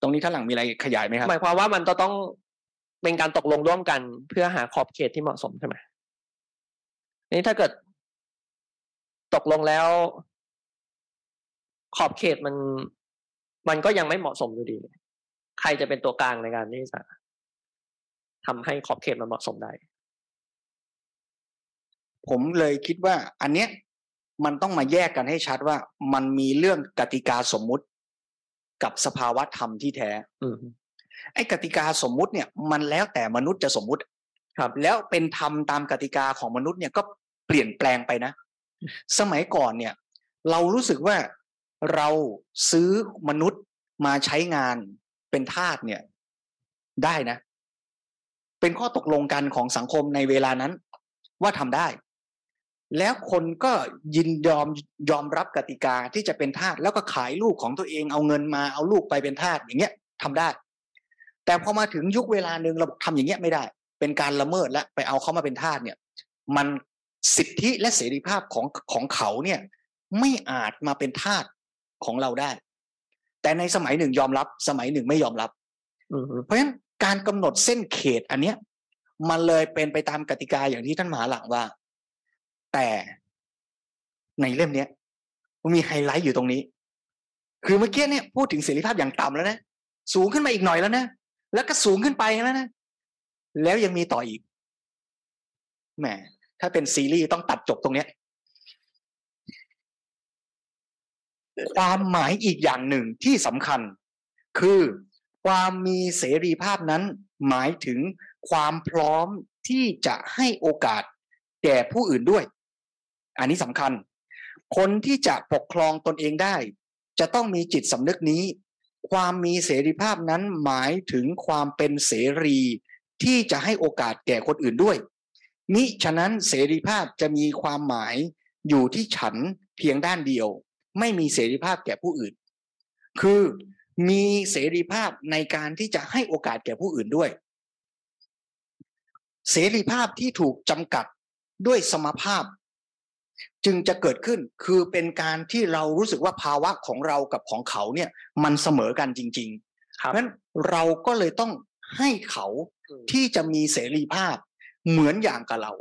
ตรงนี้ท่านหลังมีอะไรขยายไหมครับหมายความว่ามันจะต้องเป็นการตกลงร่วมกันเพื่อหาขอบเขตที่เหมาะสมใช่ไหมนี่ถ้าเกิดตกลงแล้ว ขอบเขตมัน มันก็ยังไม่เหมาะสมอยู่ดี ใครจะเป็นตัวกลางในการที่จะทำให้ขอบเขตมันเหมาะสมได้ ผมเลยคิดว่า อันเนี้ยมันต้องมาแยกกันให้ชัดว่า มันมีเรื่องกติกาสมมุติ กับสภาวะธรรมที่แท้ไอ้กติกาสมมุติเนี่ย มันแล้วแต่มนุษย์จะสมมุติ ครับ แล้วเป็นธรรมตามกติกาของมนุษย์เนี่ยก็เปลี่ยนแปลงไปนะ สมัยก่อนเนี่ย เรารู้สึกว่าเราซื้อมนุษย์มาใช้งานเป็นทาสเนี่ย ได้นะ เป็นข้อตกลงกันของสังคมในเวลานั้น ว่าทำได้ แล้วคนก็ยินยอมยอมรับกติกาที่จะเป็นทาสแล้วก็ขายลูกของตัวเองเอาเงินมาเอาลูกไปเป็นทาสอย่างเงี้ยทำได้ แต่พอมาถึงยุคเวลาหนึ่งเราทำอย่างเงี้ยไม่ได้ เป็นการละเมิดและไปเอาเขามาเป็นทาสเนี่ย มันสิทธิและเสรีภาพของของเขาเนี่ยไม่อาจมาเป็นทาสของเราได้ แต่ในสมัยหนึ่งยอมรับ สมัยหนึ่งไม่ยอมรับเพราะฉะนั้นการกำหนดเส้นเขตอันเนี้ยมันเลยเป็นไปตามกติกาอย่างที่ท่านมหาหลังว่า แต่ในเล่มเนี้ยมันมีไฮไลท์อยู่ตรงนี้ คือเมื่อกี้เนี่ยพูดถึงเสรีภาพอย่างต่ำแล้วนะสูงขึ้นมาอีกหน่อยแล้วนะแล้วก็สูงขึ้นไปแล้วนะแล้วยังมีต่ออีกแหมถ้าเป็นซีรีส์ต้องตัดจบตรงเนี้ยความหมายอีกอย่างหนึ่งที่สำคัญ คือความมีเสรีภาพนั้น หมายถึงความพร้อมที่จะให้โอกาสแก่ผู้อื่นด้วย อันนี้สำคัญ คนที่จะปกครองตนเองได้ จะต้องมีจิตสำนึกนี้ ความมีเสรีภาพนั้นหมายถึงความเป็นเสรีที่จะให้โอกาสแก่คนอื่นด้วย มิฉะนั้นเสรีภาพจะมีความหมายอยู่ที่ฉันเพียงด้านเดียว ไม่มีเสรีภาพแก่ผู้อื่น คือมีเสรีภาพในการที่จะให้โอกาสแก่ผู้อื่นด้วย เสรีภาพที่ถูกจำกัดด้วยสมภาพ จึงจะเกิดขึ้นคือเป็นการที่เรารู้สึกว่าภาวะของเรากับของเขาเนี่ยมันเสมอกันจริงๆเพราะฉะนั้นเราก็เลยต้องให้เขาที่จะมีเสรีภาพเหมือนอย่างกับเรา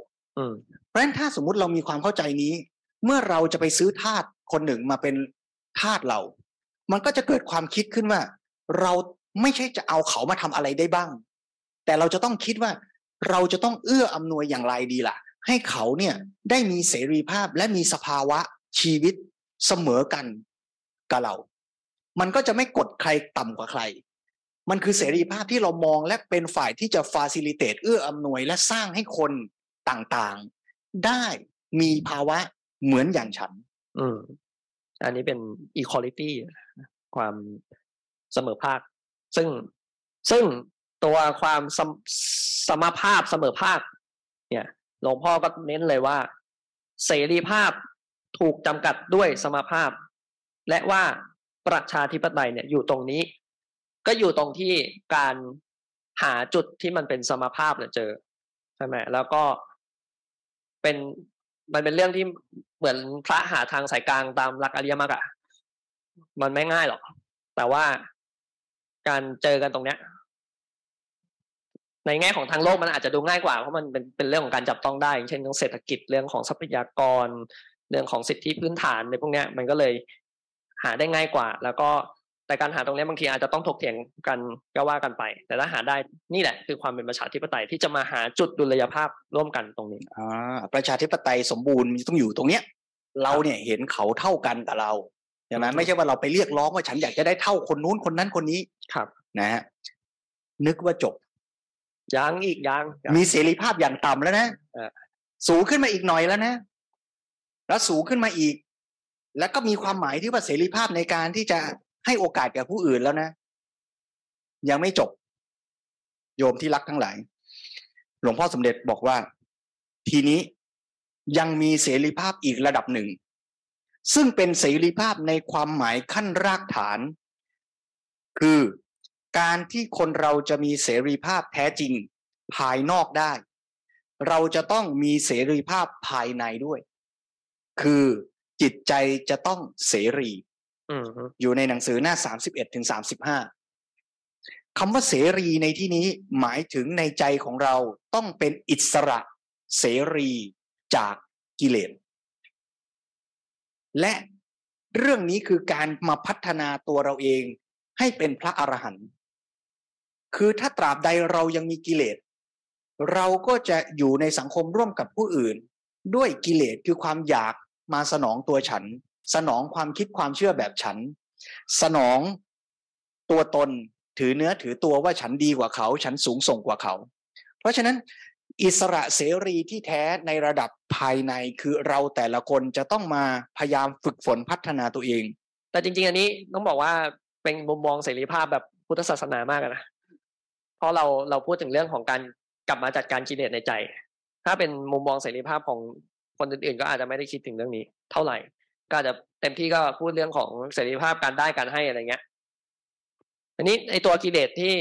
เพราะฉะนั้นถ้าสมมุติเรามีความเข้าใจนี้ เมื่อเราจะไปซื้อทาสคนหนึ่งมาเป็นทาสเรา มันก็จะเกิดความคิดขึ้นว่า เราไม่ใช่จะเอาเขามาทำอะไรได้บ้าง แต่เราจะต้องคิดว่าเราจะต้องเอื้ออำนวยอย่างไรดีล่ะ ให้เขาเนี่ยได้มีเสรีภาพและมีสภาวะชีวิตเสมอกันกับเรา มันก็จะไม่กดใครต่ำกว่าใคร มันคือเสรีภาพที่เรามองและเป็นฝ่ายที่จะฟาซิลิเตตเอื้ออำนวยและสร้างให้คนต่างๆ ได้มีภาวะเหมือนอย่างฉัน อืม อันนี้เป็น equality ความเสมอภาค ซึ่งซึ่งตัวความสมสมภาพเสมอภาค เนี่ย หลวงพ่อก็เน้นเลยว่า เสรีภาพถูกจำกัดด้วยสมภาพ และว่าประชาธิปไตยเนี่ยอยู่ตรงนี้ ก็อยู่ตรงที่การหาจุดที่มันเป็นสมภาพเนี่ยเจอใช่ไหมแล้วก็เป็นมันเป็นเรื่องที่เหมือนพระหาทางสายกลางตามหลักอริยมรรคอะมันไม่ง่ายหรอก แต่ว่าการเจอกันตรงเนี้ย ในแง่ของทางโลกมันอาจจะดูง่ายกว่าเพราะมันเป็นเป็นเรื่องของการจับต้องได้เช่นเรื่องเศรษฐกิจเรื่องของทรัพยากร เรื่องของสิทธิพื้นฐานในพวกเนี้ยมันก็เลยหาได้ง่ายกว่า แล้วก็แต่การหาตรงนี้บางทีอาจจะต้องถกเถียงกันก็ว่ากันไป แต่ถ้าหาได้นี่แหละ คือความเป็นประชาธิปไตยที่จะมาหาจุดดุลยภาพร่วมกันตรงนี้อ่าประชาธิปไตยสมบูรณ์ต้องอยู่ตรงเนี้ย เราเนี่ยเห็นเขาเท่ากันกับเราใช่ไหมไม่ใช่ว่าเราไปเรียกร้องว่าฉันอยากจะได้เท่าคนนู้นคนนั้นคนนี้ครับ นะฮะนึกว่าจบ ยังอีกยังมีเสรีภาพอย่างต่ำแล้วนะสูงขึ้นมาอีกหน่อยแล้วนะ แล้วสูงขึ้นมาอีก แล้วก็มีความหมายที่ว่าเสรีภาพในการที่จะให้โอกาสแก่ผู้อื่นแล้วนะ ยังไม่จบ โยมที่รักทั้งหลาย หลวงพ่อสมเด็จบอกว่า ทีนี้ยังมีเสรีภาพอีกระดับหนึ่ง ซึ่งเป็นเสรีภาพในความหมายขั้นรากฐาน คือ การที่คนเราจะมีเสรีภาพแท้จริงภายนอกได้ เราจะต้องมีเสรีภาพภายในด้วย คือจิตใจจะต้องเสรีอยู่ในหนังสือหน้าสามสิบเอ็ดถึงสามสิบห้าคำว่าเสรีในที่นี้หมายถึงในใจของเราต้องเป็นอิสระเสรีจากกิเลสและเรื่องนี้คือการมาพัฒนาตัวเราเองให้เป็นพระอรหันต์ คือถ้าตราบใดเรายังมีกิเลส เราก็จะอยู่ในสังคมร่วมกับผู้อื่น ด้วยกิเลสคือความอยากมาสนองตัวฉัน สนองความคิดความเชื่อแบบฉัน สนองตัวตนถือเนื้อถือตัวว่าฉันดีกว่าเขา ฉันสูงส่งกว่าเขา เพราะฉะนั้นอิสระเสรีที่แท้ในระดับภายในคือเราแต่ละคนจะต้องมาพยายามฝึกฝนพัฒนาตัวเอง แต่จริง ๆ อันนี้ต้องบอกว่าเป็นมุมมองเสรีภาพแบบพุทธศาสนามากนะ เพราะเราเราพูดถึงเรื่องของการกลับมาจัดการกิเลสในใจ ถ้าเป็นมุมมองเสรีภาพของคนอื่นๆ ก็อาจจะไม่ได้คิดถึงเรื่องนี้ เท่าไหร่ ก็อาจจะเต็มที่ก็พูดเรื่องของเสรีภาพการได้การให้อะไรเงี้ยอันนี้ไอตัวกิเลสที่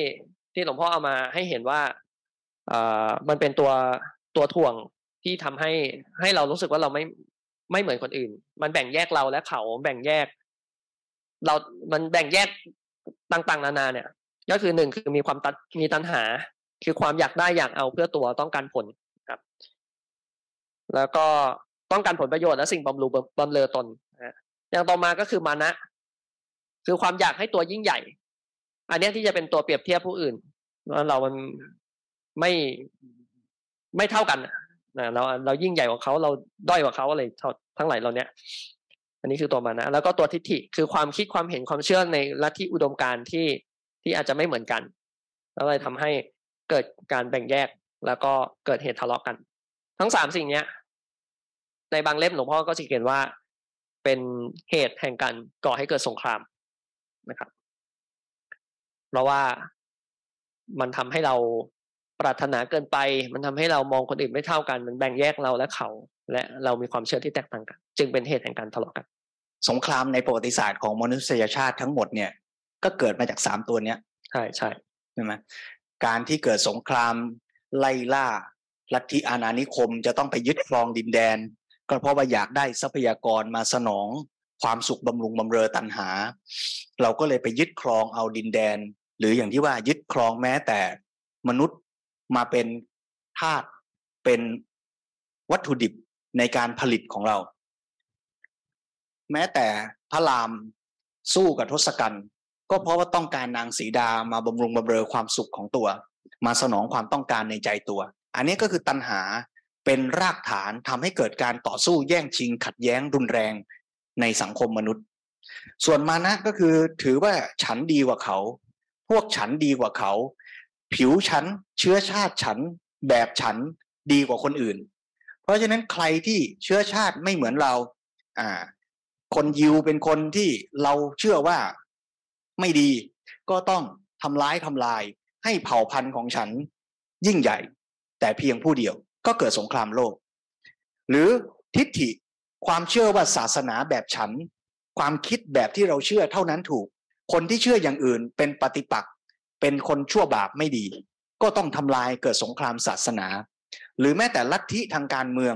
ที่หลวงพ่อเอามาให้เห็นว่าเอ่อมันเป็นตัวตัวถ่วงที่ทำให้ให้เรารู้สึกว่าเราไม่ไม่เหมือนคนอื่น มันแบ่งแยกเราและเขาแบ่งแยก เรา มันแบ่งแยกต่างๆ นานาเนี่ย ก็คือหนึ่งคือมีความตัดมีตัณหา คือความอยากได้อยากเอาเพื่อตัวต้องการผลครับ แล้วก็ต้องการผลประโยชน์และสิ่งบำรุงบำเรอตนอย่างต่อมาก็คือมานะ คือความอยากให้ตัวยิ่งใหญ่ อันนี้ที่จะเป็นตัวเปรียบเทียบผู้อื่นว่าเรามันไม่ไม่เท่ากันนะเราเรายิ่งใหญ่กว่าเขาเราด้อยกว่าเขาอะไรทั้งหลายเราเนี้ยอันนี้คือตัวมานะ แล้วก็ตัวทิฏฐิคือความคิดความเห็นความเชื่อในลัทธิอุดมการณ์ที่ ที่อาจจะไม่เหมือนกัน แล้วเลยทำให้เกิดการแบ่งแยกแล้วก็เกิดเหตุทะเลาะกัน ทั้งสามสิ่งเนี้ย ในบางเล่มหลวงพ่อก็จะเขียนว่าเป็นเหตุแห่งการก่อให้เกิดสงครามนะครับ เพราะว่ามันทำให้เราปรารถนาเกินไป มันทำให้เรามองคนอื่นไม่เท่ากัน มันแบ่งแยกเราและเขา และเรามีความเชื่อที่แตกต่างกัน จึงเป็นเหตุแห่งการทะเลาะกัน สงครามในประวัติศาสตร์ของมนุษยชาติทั้งหมดเนี่ย ก็เกิดมาจากสามตัวเนี้ย ใช่ใช่ใช่ไหมการที่เกิดสงครามไล่ล่าลัทธิอาณานิคมจะต้องไปยึดครองดินแดน ก็เพราะว่าอยากได้ทรัพยากรมาสนองความสุขบำรุงบำเรอตันหา เราก็เลยไปยึดครองเอาดินแดน หรืออย่างที่ว่ายึดครองแม้แต่มนุษย์มาเป็นธาตุเป็นวัตถุดิบในการผลิตของเรา แม้แต่พระรามสู้กับทศกัณฐ์ ก็เพราะว่าต้องการนางสีดามาบำรุงบำเรอความสุขของตัว มาสนองความต้องการในใจตัว อันนี้ก็คือตัณหาเป็นรากฐานทำให้เกิดการต่อสู้แย่งชิง ขัดแย้งรุนแรงในสังคมมนุษย์ ส่วนมานะก็คือถือว่าฉันดีกว่าเขา พวกฉันดีกว่าเขา ผิวฉันเชื้อชาติฉันแบบฉันดีกว่าคนอื่น เพราะฉะนั้นใครที่เชื้อชาติไม่เหมือนเราอ่าคนยิวเป็นคนที่เราเชื่อว่า ไม่ดี ก็ต้องทำร้ายทำลาย ให้เผ่าพันธุ์ของฉัน ยิ่งใหญ่ แต่เพียงผู้เดียวก็เกิดสงครามโลก หรือทิฏฐิความเชื่อว่าศาสนาแบบฉัน ความคิดแบบที่เราเชื่อเท่านั้นถูก คนที่เชื่ออย่างอื่นเป็นปฏิปักษ์เป็นคนชั่วบาปไม่ดี ก็ต้องทำลายเกิดสงครามศาสนา หรือแม้แต่ลัทธิทางการเมือง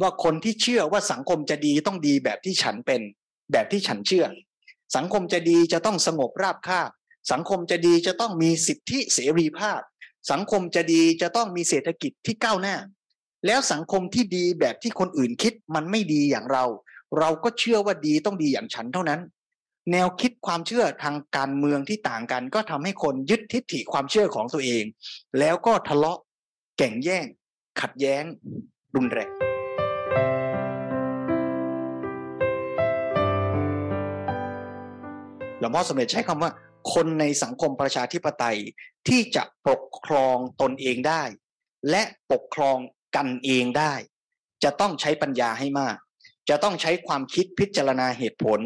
ว่าคนที่เชื่อว่าสังคมจะดีต้องดีแบบที่ฉันเป็น แบบที่ฉันเชื่อ สังคมจะดีจะต้องสงบราบคาบสังคมจะดีจะต้องมีสิทธิเสรีภาพ สังคมจะดีจะต้องมีเศรษฐกิจที่ก้าวหน้า แล้วสังคมที่ดีแบบที่คนอื่นคิดมันไม่ดีอย่างเรา เราก็เชื่อว่าดีต้องดีอย่างฉันเท่านั้น แนวคิดความเชื่อทางการเมืองที่ต่างกัน ก็ทำให้คนยึดทิฏฐิความเชื่อของตัวเอง แล้วก็ทะเลาะแก่งแย่ง ขัดแย้ง รุนแรง หลวงพ่อสมเด็จใช้คำว่า คนในสังคมประชาธิปไตยที่จะปกครองตนเองได้ และปกครองกันเองได้ จะต้องใช้ปัญญาให้มาก จะต้องใช้ความคิดพิจารณาเหตุผล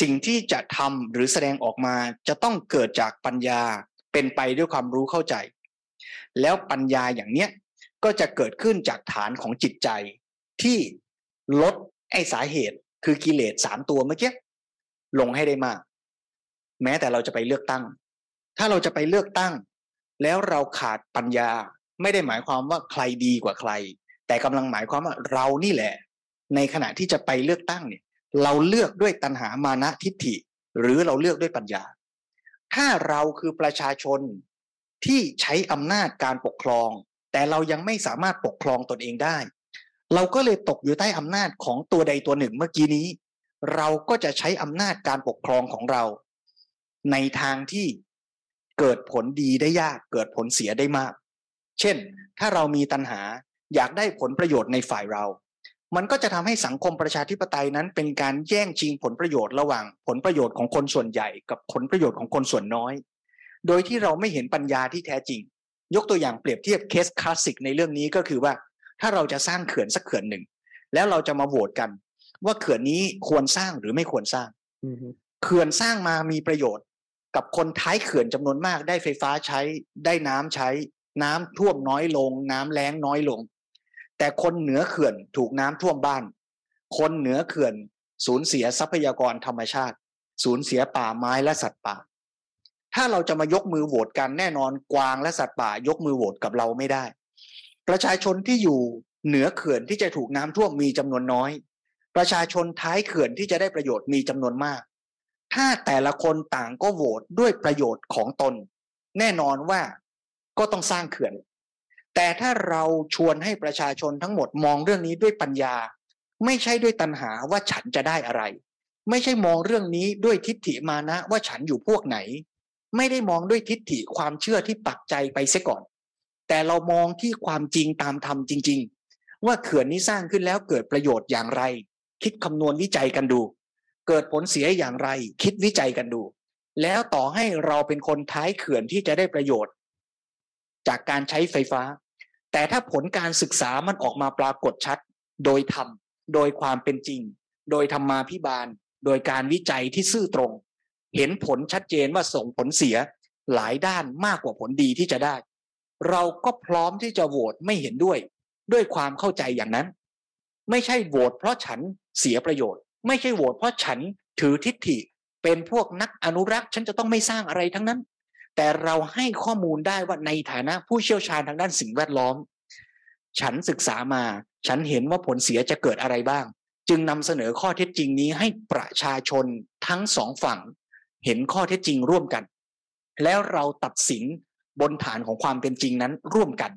สิ่งที่จะทำหรือแสดงออกมา จะต้องเกิดจากปัญญาเป็นไปด้วยความรู้เข้าใจ แล้วปัญญาอย่างเนี้ยก็จะเกิดขึ้นจากฐานของจิตใจ ที่ลดไอ้สาเหตุคือกิเลสสามตัวเมื่อกี้ลงให้ได้มาก แม้แต่เราจะไปเลือกตั้ง ถ้าเราจะไปเลือกตั้ง แล้วเราขาดปัญญา ไม่ได้หมายความว่าใครดีกว่าใคร แต่กำลังหมายความว่าเรานี่แหละ ในขณะที่จะไปเลือกตั้งเนี่ย เราเลือกด้วยตัณหามานะทิฏฐิ หรือเราเลือกด้วยปัญญา ถ้าเราคือประชาชนที่ใช้อำนาจการปกครอง แต่เรายังไม่สามารถปกครองตนเองได้ เราก็เลยตกอยู่ใต้อำนาจของตัวใดตัวหนึ่งเมื่อกี้นี้ เราก็จะใช้อำนาจการปกครองของเรา ในทางที่เกิดผลดีได้ยาก เกิดผลเสียได้มาก เช่น ถ้าเรามีตัณหาอยากได้ผลประโยชน์ในฝ่ายเรา มันก็จะทำให้สังคมประชาธิปไตยนั้น เป็นการแย่งชิงผลประโยชน์ระหว่างผลประโยชน์ของคนส่วนใหญ่ กับผลประโยชน์ของคนส่วนน้อย โดยที่เราไม่เห็นปัญญาที่แท้จริง ยกตัวอย่างเปรียบเทียบเคสคลาสสิกในเรื่องนี้ก็คือว่า ถ้าเราจะสร้างเขื่อนสักเขื่อนหนึ่ง แล้วเราจะมาโหวตกัน ว่าเขื่อนนี้ควรสร้างหรือไม่ควรสร้างเขื่อนสร้างมามีประโยชน์ กับคนท้ายเขื่อนจำนวนมากได้ไฟฟ้าใช้ได้น้ำใช้ น้ำท่วมน้อยลง น้ำแล้งน้อยลง แต่คนเหนือเขื่อนถูกน้ำท่วมบ้าน คนเหนือเขื่อนสูญเสียทรัพยากรธรรมชาติ สูญเสียป่าไม้และสัตว์ป่า ถ้าเราจะมายกมือโหวตกันแน่นอนกวางและสัตว์ป่ายกมือโหวตกับเราไม่ได้ ประชาชนที่อยู่เหนือเขื่อนที่จะถูกน้ำท่วมมีจำนวนน้อย ประชาชนท้ายเขื่อนที่จะได้ประโยชน์มีจำนวนมาก ถ้าแต่ละคนต่างก็โหวตด้วยประโยชน์ของตน แน่นอนว่าก็ต้องสร้างเขื่อน แต่ถ้าเราชวนให้ประชาชนทั้งหมดมองเรื่องนี้ด้วยปัญญา ไม่ใช่ด้วยตัณหาว่าฉันจะได้อะไร ไม่ใช่มองเรื่องนี้ด้วยทิฏฐิมานะว่าฉันอยู่พวกไหน ไม่ได้มองด้วยทิฏฐิความเชื่อที่ปักใจไปเสียก่อน แต่เรามองที่ความจริงตามธรรมจริง ๆ ว่าเขื่อนนี้สร้างขึ้นแล้วเกิดประโยชน์อย่างไร คิดคำนวณวิจัยกันดู เกิดผลเสียอย่างไร คิดวิจัยกันดู แล้วต่อให้เราเป็นคนท้ายเขื่อนที่จะได้ประโยชน์ จากการใช้ไฟฟ้า แต่ถ้าผลการศึกษามันออกมาปรากฏชัด โดยธรรมโดยความเป็นจริง โดยธรรมาพิบาล โดยการวิจัยที่ซื่อตรง เห็นผลชัดเจนว่าส่งผลเสียหลายด้านมากกว่าผลดีที่จะได้ เราก็พร้อมที่จะโหวตไม่เห็นด้วย ด้วยความเข้าใจอย่างนั้น ไม่ใช่โหวตเพราะฉันเสียประโยชน์ ไม่ใช่โหวตเพราะฉันถือทิฏฐิเป็นพวกนักอนุรักษ์ ฉันจะต้องไม่สร้างอะไรทั้งนั้น แต่เราให้ข้อมูลได้ว่าในฐานะผู้เชี่ยวชาญทางด้านสิ่งแวดล้อม ฉันศึกษามา ฉันเห็นว่าผลเสียจะเกิดอะไรบ้าง จึงนำเสนอข้อเท็จจริงนี้ให้ประชาชนทั้งสองฝั่ง เห็นข้อเท็จจริงร่วมกัน แล้วเราตัดสินบนฐานของความเป็นจริงนั้นร่วมกัน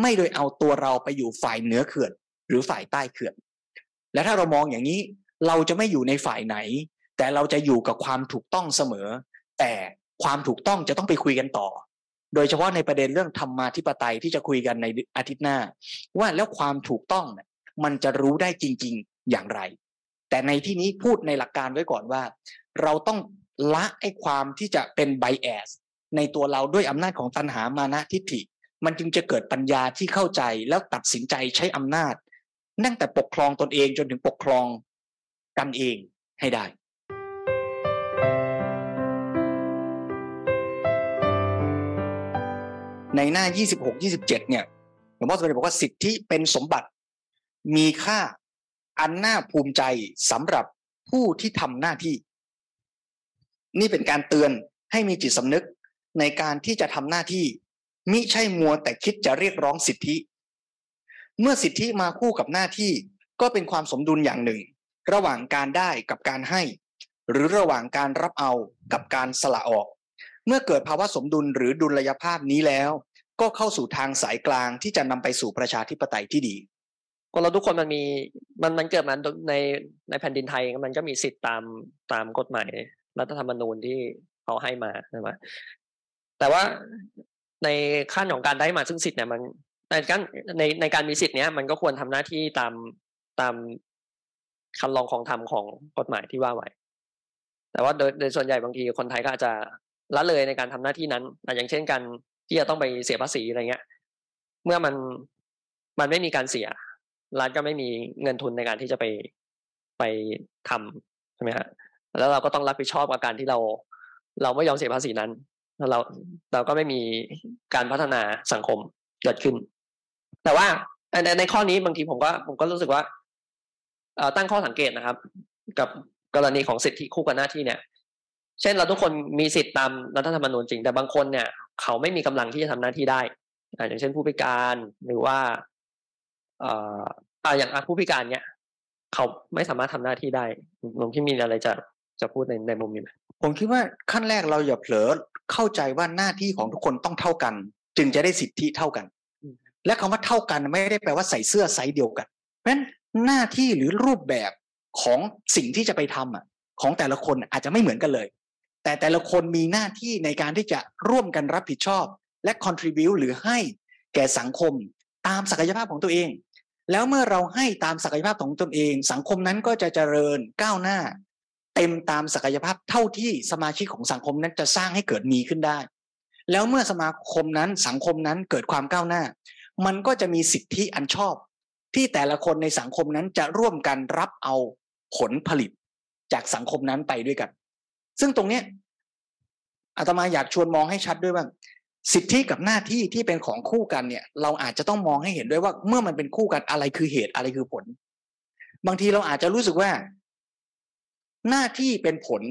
ไม่โดยเอาตัวเราไปอยู่ฝ่ายเหนือเขื่อน หรือฝ่ายใต้เขื่อน และถ้าเรามองอย่างนี้ เราจะไม่อยู่ในฝ่ายไหน แต่เราจะอยู่กับความถูกต้องเสมอ แต่ความถูกต้องจะต้องไปคุยกันต่อ โดยเฉพาะในประเด็นเรื่องธรรมาธิปไตยที่จะคุยกันในอาทิตย์หน้า ว่าแล้วความถูกต้องเนี่ยมันจะรู้ได้จริง ๆอย่างไร แต่ในที่นี้พูดในหลักการไว้ก่อนว่า เราต้องละไอ้ความที่จะเป็นไบแอสในตัวเราด้วยอำนาจของตัณหามานะทิฏฐิ มันจึงจะเกิดปัญญาที่เข้าใจแล้วตัดสินใจใช้อำนาจตั้งแต่ปกครองตนเองจนถึงปกครอง กันเองให้ได้ ในหน้า 26 27 เนี่ยหลวงพ่อสมเด็จบอกว่าสิทธิเป็นสมบัติมีค่าอันน่าภูมิใจสำหรับผู้ที่ทำหน้าที่ นี่เป็นการเตือนให้มีจิตสำนึกในการที่จะทำหน้าที่มิใช่มัวแต่คิดจะเรียกร้องสิทธิ เมื่อสิทธิมาคู่กับหน้าที่ก็เป็นความสมดุลอย่างหนึ่ง ระหว่างการได้กับการให้ หรือระหว่างการรับเอากับการสละออก เมื่อเกิดภาวะสมดุลหรือดุลยภาพนี้แล้ว ก็เข้าสู่ทางสายกลางที่จะนำไปสู่ประชาธิปไตยที่ดีคนเราทุกคนมันมีมันมันเกิดมาในในแผ่นดินไทยมันก็มีสิทธิ์ตามตามกฎหมายรัฐธรรมนูญที่เขาให้มาใช่ไหมแต่ว่าในขั้นของการได้มาซึ่งสิทธิ์เนี่ยมันในการในในการมีสิทธิ์เนี้ยมันก็ควรทำหน้าที่ตามตาม คำลองของธรรมของกฎหมายที่ว่าไว้ แต่ว่าโดยโดยส่วนใหญ่บางทีคนไทยก็อาจจะละเลยในการทำหน้าที่นั้นอย่างเช่นการที่จะต้องไปเสียภาษีอะไรเงี้ย เมื่อมันมันไม่มีการเสีย รัฐก็ไม่มีเงินทุนในการที่จะไปไปทำใช่ไหมฮะแล้วเราก็ต้องรับผิดชอบกับการที่เรา เราไม่ยอมเสียภาษีนั้นเราเราก็ไม่มีการพัฒนาสังคมเกิดขึ้น แต่ว่าในในข้อนี้บางทีผมก็ผมก็รู้สึกว่า ตั้งข้อสังเกตนะครับ กับกรณีของสิทธิคู่กับหน้าที่เนี่ย เช่นเราทุกคนมีสิทธิตามรัฐธรรมนูญจริง แต่บางคนเนี่ย เขาไม่มีกำลังที่จะทำหน้าที่ได้อย่างเช่นผู้พิการหรือว่าเอ่ออย่างผู้พิการเนี่ยเขาไม่สามารถทำหน้าที่ได้หลวงพี่มีอะไรจะจะพูดในในมุมนี้ไหมผมคิดว่าขั้นแรกเราอย่าเผลอเข้าใจว่าหน้าที่ของทุกคนต้องเท่ากัน จึงจะได้สิทธิเท่ากัน และคำว่าเท่ากันไม่ได้แปลว่าใส่เสื้อไซส์เดียวกันเพราะฉะนั้น หน้าที่หรือรูปแบบของสิ่งที่จะไปทำอะของแต่ละคนอาจจะไม่เหมือนกันเลย แต่แต่ละคนมีหน้าที่ในการที่จะร่วมกันรับผิดชอบ และ contribu หรือให้แก่สังคมตามศักยภาพของตัวเอง แล้วเมื่อเราให้ตามศักยภาพของตนเอง สังคมนั้นก็จะเจริญก้าวหน้า เต็มตามศักยภาพเท่าที่สมาชิกของสังคมนั้นจะสร้างให้เกิดมีขึ้นได้ แล้วเมื่อสมาคมนั้นสังคมนั้นเกิดความก้าวหน้า มันก็จะมีสิทธิอันชอบ ที่แต่ละคนในสังคมนั้นจะร่วมกันรับเอาผลผลิตจากสังคมนั้นไปด้วยกัน ซึ่งตรงเนี้ยอาตมาอยากชวนมองให้ชัดด้วยว่า สิทธิกับหน้าที่ที่เป็นของคู่กันเนี่ย เราอาจจะต้องมองให้เห็นด้วยว่า เมื่อมันเป็นคู่กันอะไรคือเหตุอะไรคือผล บางทีเราอาจจะรู้สึกว่า หน้าที่เป็นผล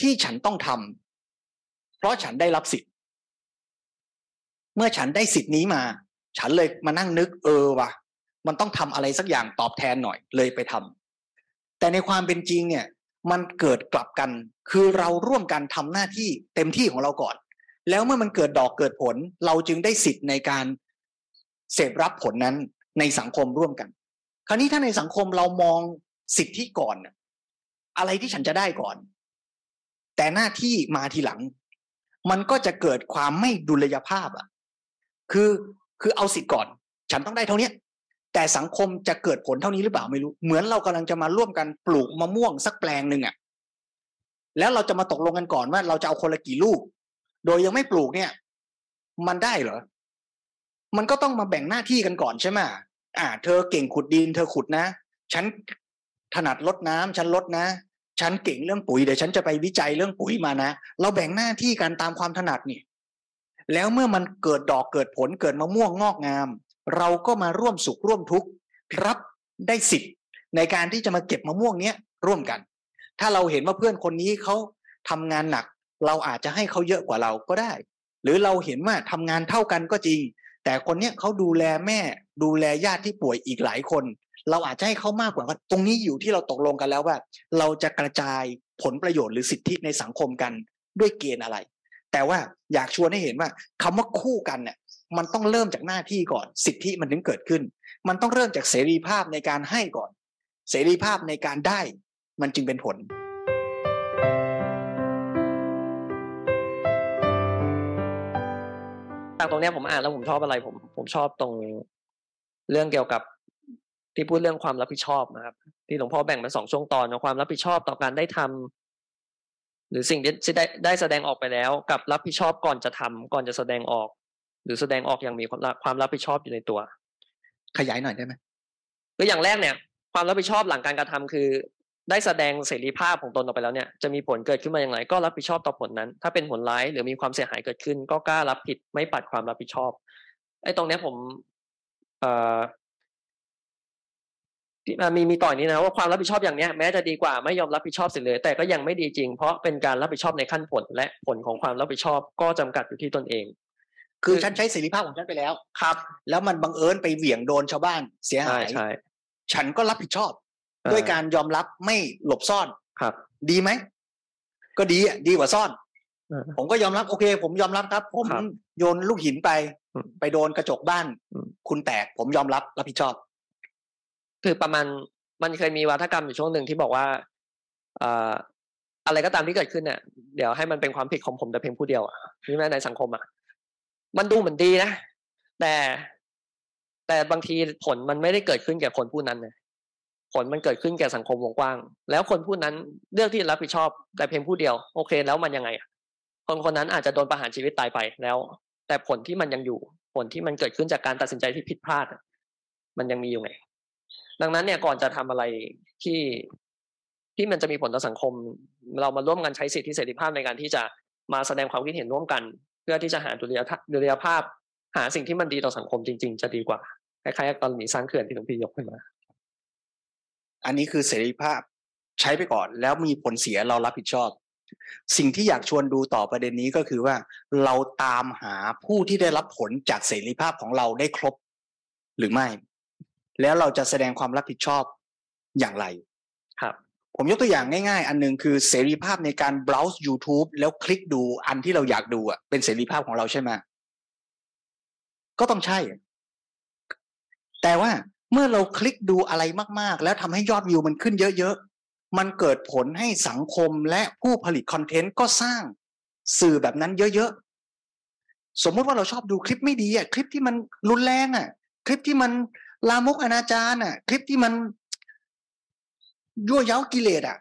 ที่ฉันต้องทำเพราะฉันได้รับสิทธิ์ เมื่อฉันได้สิทธิ์นี้มา ฉันเลยมานั่งนึกเออว่ะ มันต้องทำอะไรสักอย่างตอบแทนหน่อยเลยไปทำแต่ในความเป็นจริงเนี่ย มันเกิดกลับกัน คือเราร่วมกันทำหน้าที่เต็มที่ของเราก่อน แล้วเมื่อมันเกิดดอกเกิดผล เราจึงได้สิทธิ์ในการเสพรับผลนั้นในสังคมร่วมกัน คราวนี้ถ้าในสังคมเรามองสิทธิก่อนอะไรที่ฉันจะได้ก่อน แต่หน้าที่มาทีหลัง มันก็จะเกิดความไม่ดุลยภาพอะ คือคือเอาสิทธิ์ก่อน ฉันต้องได้เท่านี้ แต่สังคมจะเกิดผลเท่านี้หรือเปล่าไม่รู้ เหมือนเรากำลังจะมาร่วมกันปลูกมะม่วงสักแปลงหนึ่งอะ่ะแล้วเราจะมาตกลงกันก่อนว่าเราจะเอาคนละกี่ลูก โดยยังไม่ปลูกเนี่ย มันได้เหรอ มันก็ต้องมาแบ่งหน้าที่กันก่อนใช่ไหมอ่า เธอเก่งขุดดิน เธอขุดนะ ฉันถนัดลดน้ำฉันลดนะ ฉันเก่งเรื่องปุ๋ยเดี๋ยวฉันจะไปวิจัยเรื่องปุ๋ยมานะ เราแบ่งหน้าที่กันตามความถนัดนี่ แล้วเมื่อมันเกิดดอกเกิดผลเกิดมะม่วงงอกงาม เราก็มาร่วมสุขร่วมทุกข์รับได้สิทธิ์ในการที่จะมาเก็บมะม่วงเนี้ยร่วมกัน ถ้าเราเห็นว่าเพื่อนคนนี้เขาทำงานหนัก เราอาจจะให้เขาเยอะกว่าเราก็ได้ หรือเราเห็นว่าทำงานเท่ากันก็จริง แต่คนเนี้ยเขาดูแลแม่ ดูแลญาติที่ป่วยอีกหลายคน เราอาจจะให้เขามากกว่าตรงนี้อยู่ที่เราตกลงกันแล้วว่า เราจะกระจายผลประโยชน์หรือสิทธิในสังคมกันด้วยเกณฑ์อะไร แต่ว่าอยากชวนให้เห็นว่าคำว่าคู่กันเนี่ย มันต้องเริ่มจากหน้าที่ก่อน สิทธิมันถึงเกิดขึ้น มันต้องเริ่มจากเสรีภาพในการให้ก่อน เสรีภาพในการได้ มันจึงเป็นผลจากตรงนี้ผมอ่านแล้วผมชอบอะไรผมผมชอบตรงเรื่องเกี่ยวกับที่พูดเรื่องความรับผิดชอบนะครับ ที่หลวงพ่อแบ่งเป็นสองช่วงตอนความรับผิดชอบต่อการได้ทำหรือสิ่งที่ได้ได้แสดงออกไปแล้ว กับรับผิดชอบก่อนจะทำก่อนจะแสดงออก หรือแสดงออกอย่างมีความความรับผิดชอบอยู่ในตัว ขยายหน่อยได้ไหมคืออย่างแรกเนี่ย ความรับผิดชอบหลังการกระทำคือ ได้แสดงเสรีภาพของตนออกไปแล้วเนี่ยจะมีผลเกิดขึ้นมาอย่างไร ก็รับผิดชอบต่อผลนั้น ถ้าเป็นผลร้ายหรือมีความเสียหายเกิดขึ้น ก็กล้ารับผิดไม่ปัดความรับผิดชอบไอ้ตรงเนี้ยผมเอ่อมีมีต่อยนี้นะว่าความรับผิดชอบอย่างเนี้ยแม้จะดีกว่าไม่ยอมรับผิดชอบสิ่งเลย แต่ก็ยังไม่ดีจริง เพราะเป็นการรับผิดชอบในขั้นผลและผลของความรับผิดชอบก็จำกัดอยู่ที่ตนเอง คือฉันใช้เสรีภาพของฉันไปแล้วครับ แล้วมันบังเอิญไปเหวี่ยงโดนชาวบ้านเสียหายใช่ฉันก็รับผิดชอบ ด้วยการยอมรับไม่หลบซ่อนครับ ดีไหมก็ดีอะดีกว่าซ่อนอ่าผมก็ยอมรับโอเค ผมยอมรับครับ ผมครับโยนลูกหินไปอืมไปโดนกระจกบ้านอืมคุณแตก ผมยอมรับรับผิดชอบ คือประมาณมันเคยมีวัฒกรรมอยู่ช่วงหนึ่งที่บอกว่าเอ่ออะไรก็ตามที่เกิดขึ้นเนี่ยเดี๋ยวให้มันเป็นความผิดของผมแต่เพียงผู้เดียวอะนี่แม้ในสังคมอะ มันดูเหมือนดีนะ แต่ แต่บางทีผลมันไม่ได้เกิดขึ้นแก่คนผู้นั้นนะผลมันเกิดขึ้นแก่สังคมวงกว้าง แล้วคนผู้นั้นเลือกที่จะรับผิดชอบ แต่เพียงผู้เดียว โอเค แล้วมันยังไงคนคนนั้นอาจจะโดนประหารชีวิตตายไปแล้ว แต่ผลที่มันยังอยู่ ผลที่มันเกิดขึ้นจากการตัดสินใจที่ผิดพลาด มันยังมีอยู่ไง ดังนั้นเนี่ยก่อนจะทำอะไรที่ที่มันจะมีผลต่อสังคม เรามาร่วมกันใช้สิทธิเสรีภาพในการที่จะมาแสดงความคิดเห็นร่วมกัน เพื่อที่จะหาดุลยดุลยภาพ หาสิ่งที่มันดีต่อสังคมจริง ๆ จะดีกว่าคล้ายๆกับกรณีสร้างเขื่อนที่หลวงพี่ยกขึ้นมา อันนี้คือเสรีภาพใช้ไปก่อนแล้วมีผลเสียเรารับผิดชอบ สิ่งที่อยากชวนดูต่อประเด็นนี้ก็คือว่าเราตามหาผู้ที่ได้รับผลจากเสรีภาพของเราได้ครบ หรือไม่ แล้วเราจะแสดงความรับผิดชอบอย่างไร ผมยกตัวอย่างง่ายๆ อันหนึงคือเสรีภาพในการ browse YouTube แล้วคลิกดูอันที่เราอยากดูอะเป็นเสรีภาพของเราใช่ไหมก็ต้องใช่ แต่ว่าเมื่อเราคลิกดูอะไรมากๆ แล้วทำให้ยอดวิวมันขึ้นเยอะๆ มันเกิดผลให้สังคมและผู้ผลิตคอนเทนต์ก็สร้างสื่อแบบนั้นเยอะๆ สมมติว่าเราชอบดูคลิปไม่ดีอะคลิปที่มันรุนแรงอะ คลิปที่มันลามกอนาจารอะ คลิปที่มัน ยั่วเย้ากิเลสอะ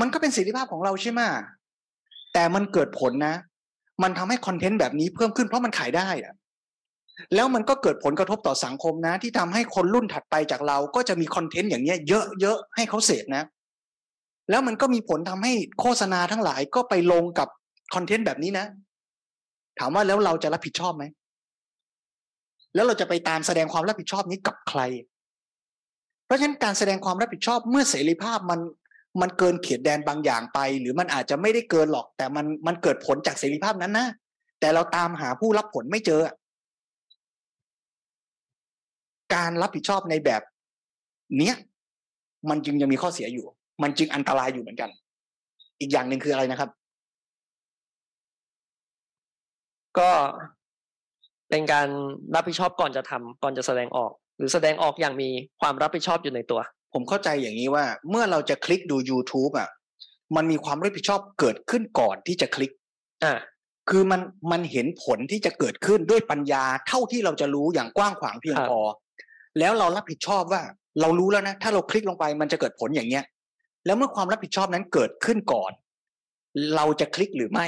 มันก็เป็นเสรีภาพของเราใช่ไหมแต่มันเกิดผลนะ มันทำให้คอนเทนต์แบบนี้เพิ่มขึ้นเพราะมันขายได้อะแล้วมันก็เกิดผลกระทบต่อสังคมนะ ที่ทำให้คนรุ่นถัดไปจากเราก็จะมีคอนเทนต์อย่างเนี้ยเยอะๆให้เขาเสพนะ แล้วมันก็มีผลทำให้โฆษณาทั้งหลายก็ไปลงกับคอนเทนต์แบบนี้นะ ถามว่าแล้วเราจะรับผิดชอบไหมแล้วเราจะไปตามแสดงความรับผิดชอบนี้กับใคร ราะฉะนั้นการแสดงความรับผิดชอบเมื่อเสรีภาพมันมันเกินเขตแดนบางอย่างไป หรือมันอาจจะไม่ได้เกินหรอก แต่มันมันเกิดผลจากเสรีภาพนั้นนะแต่เราตามหาผู้รับผลไม่เจอ การรับผิดชอบในแบบ เนี้ยมันจึงยังมีข้อเสียอยู่ มันจึงอันตรายอยู่เหมือนกัน อีกอย่างหนึ่งคืออะไรนะครับ ก็เป็นการรับผิดชอบก่อนจะทำก่อนจะแสดงออก หรือแสดงออกอย่างมีความรับผิดชอบอยู่ในตัว ผมเข้าใจอย่างนี้ว่า เมื่อเราจะคลิกดู YouTube อะมันมีความรับผิดชอบเกิดขึ้นก่อนที่จะคลิกอ่าคือมันมันเห็นผลที่จะเกิดขึ้นด้วยปัญญาเท่าที่เราจะรู้อย่างกว้างขวางเพียงครับพอ แล้วเรารับผิดชอบว่า เรารู้แล้วนะ ถ้าเราคลิกลงไปมันจะเกิดผลอย่างเนี้ย แล้วเมื่อความรับผิดชอบนั้นเกิดขึ้นก่อน เราจะคลิกหรือไม่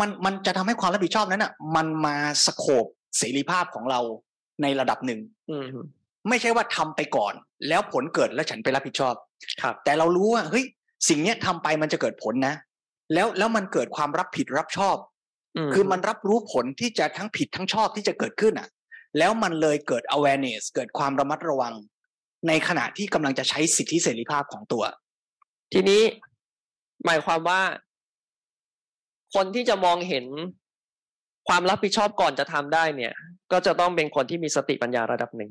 มันมันจะทำให้ความรับผิดชอบนั้นอะ มันมาสโคบเสรีภาพของเรา ในระดับหนึ่งอืมไม่ใช่ว่าทำไปก่อน แล้วผลเกิดแล้วฉันไปรับผิดชอบ ครับ แต่เรารู้ว่าเฮ้ยสิ่งเนี้ยทำไปมันจะเกิดผลนะ แล้วแล้วมันเกิดความรับผิดรับชอบ คือมันรับรู้ผลที่จะทั้งผิดทั้งชอบที่จะเกิดขึ้นอะ แล้วมันเลยเกิด awareness เกิดความระมัดระวัง ในขณะที่กำลังจะใช้สิทธิเสรีภาพของตัว ทีนี้หมายความว่า คนที่จะมองเห็น ความรับผิดชอบก่อนจะทำได้เนี่ย ก็จะต้องเป็นคนที่มีสติปัญญาระดับหนึ่ง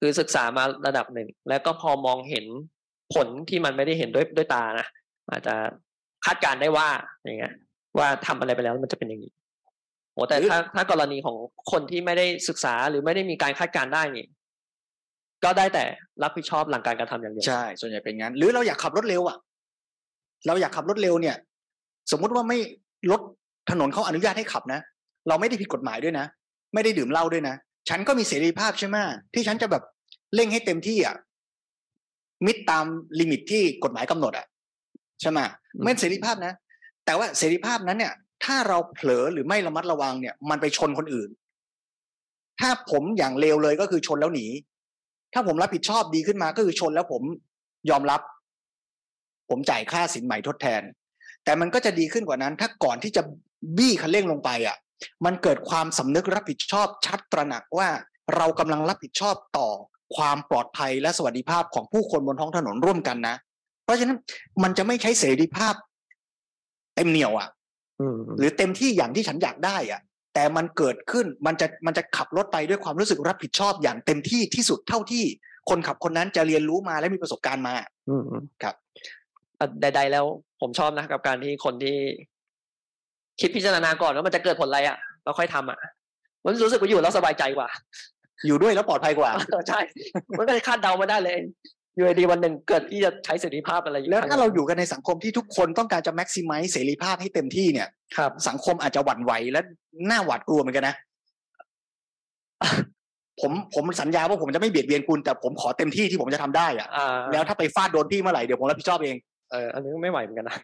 คือศึกษามาระดับหนึ่ง แล้วก็พอมองเห็นผลที่มันไม่ได้เห็นด้วยด้วยตานะอาจจะคาดการณ์ได้ว่าอย่างเงี้ยว่าทำอะไรไปแล้วมันจะเป็นอย่างนี้โอ้แต่หรือถ้าถ้ากรณีของคนที่ไม่ได้ศึกษาหรือไม่ได้มีการคาดการณ์ได้นี่ก็ได้แต่รับผิดชอบหลังการกระทำอย่างเดียวใช่ส่วนใหญ่เป็นงั้น หรือเราอยากขับรถเร็วอะ เราอยากขับรถเร็วเนี่ย สมมุติว่าไม่รถ ถนนเขาอนุญาตให้ขับนะ เราไม่ได้ผิดกฎหมายด้วยนะ ไม่ได้ดื่มเหล้าด้วยนะ ฉันก็มีเสรีภาพใช่ไหมที่ฉันจะแบบเร่งให้เต็มที่อะมิดตามลิมิตที่กฎหมายกำหนดอะใช่ไหมไม่เสรีภาพนะ แต่ว่าเสรีภาพนั้นเนี่ย ถ้าเราเผลอหรือไม่ระมัดระวังเนี่ย มันไปชนคนอื่น ถ้าผมอย่างเลวเลยก็คือชนแล้วหนี ถ้าผมรับผิดชอบดีขึ้นมาก็คือชนแล้วผมยอมรับ ผมจ่ายค่าสินใหม่ทดแทน แต่มันก็จะดีขึ้นกว่านั้น ถ้าก่อนที่จะ บี้คันเร่งลงไปอะมันเกิดความสำนึกรับผิดชอบชัดตระหนักว่าเรากำลังรับผิดชอบต่อความปลอดภัยและสวัสดิภาพของผู้คนบนท้องถนนร่วมกันนะ เพราะฉะนั้นมันจะไม่ใช้เสรีภาพเต็มเหนียวอะอืมหรือเต็มที่อย่างที่ฉันอยากได้อะ แต่มันเกิดขึ้นมันจะมันจะขับรถไปด้วยความรู้สึกรับผิดชอบอย่างเต็มที่ที่สุดเท่าที่คนขับคนนั้นจะเรียนรู้มาและมีประสบการณ์มา อืมอืมครับอะใดๆแล้วผมชอบนะกับการที่คนที่ คิดพิจารณาก่อนว่ามันจะเกิดผลอะไรอะเราค่อยทำอะ มันรู้สึกว่าอยู่แล้วสบายใจกว่า อยู่ด้วยแล้วปลอดภัยกว่าใช่ มันก็จะคาดเดามาได้เลยอยู่ดีวันหนึ่งเกิดที่จะใช้เสรีภาพอะไรอยู่แล้วถ้าเราอยู่กันในสังคมที่ทุกคนต้องการจะ maximize เสรีภาพให้เต็มที่เนี่ยครับสังคมอาจจะหวั่นไหวและน่าหวาดกลัวเหมือนกันนะผมผมสัญญาว่าผมจะไม่เบียดเบียนคุณแต่ผมขอเต็มที่ที่ผมจะทำได้อะอ่าแล้วถ้าไปฟาดโดนพี่เมื่อไหร่เดี๋ยวผมรับผิดชอบเองเอออันนี้ก็ไม่ไหวเหมือนกันนะ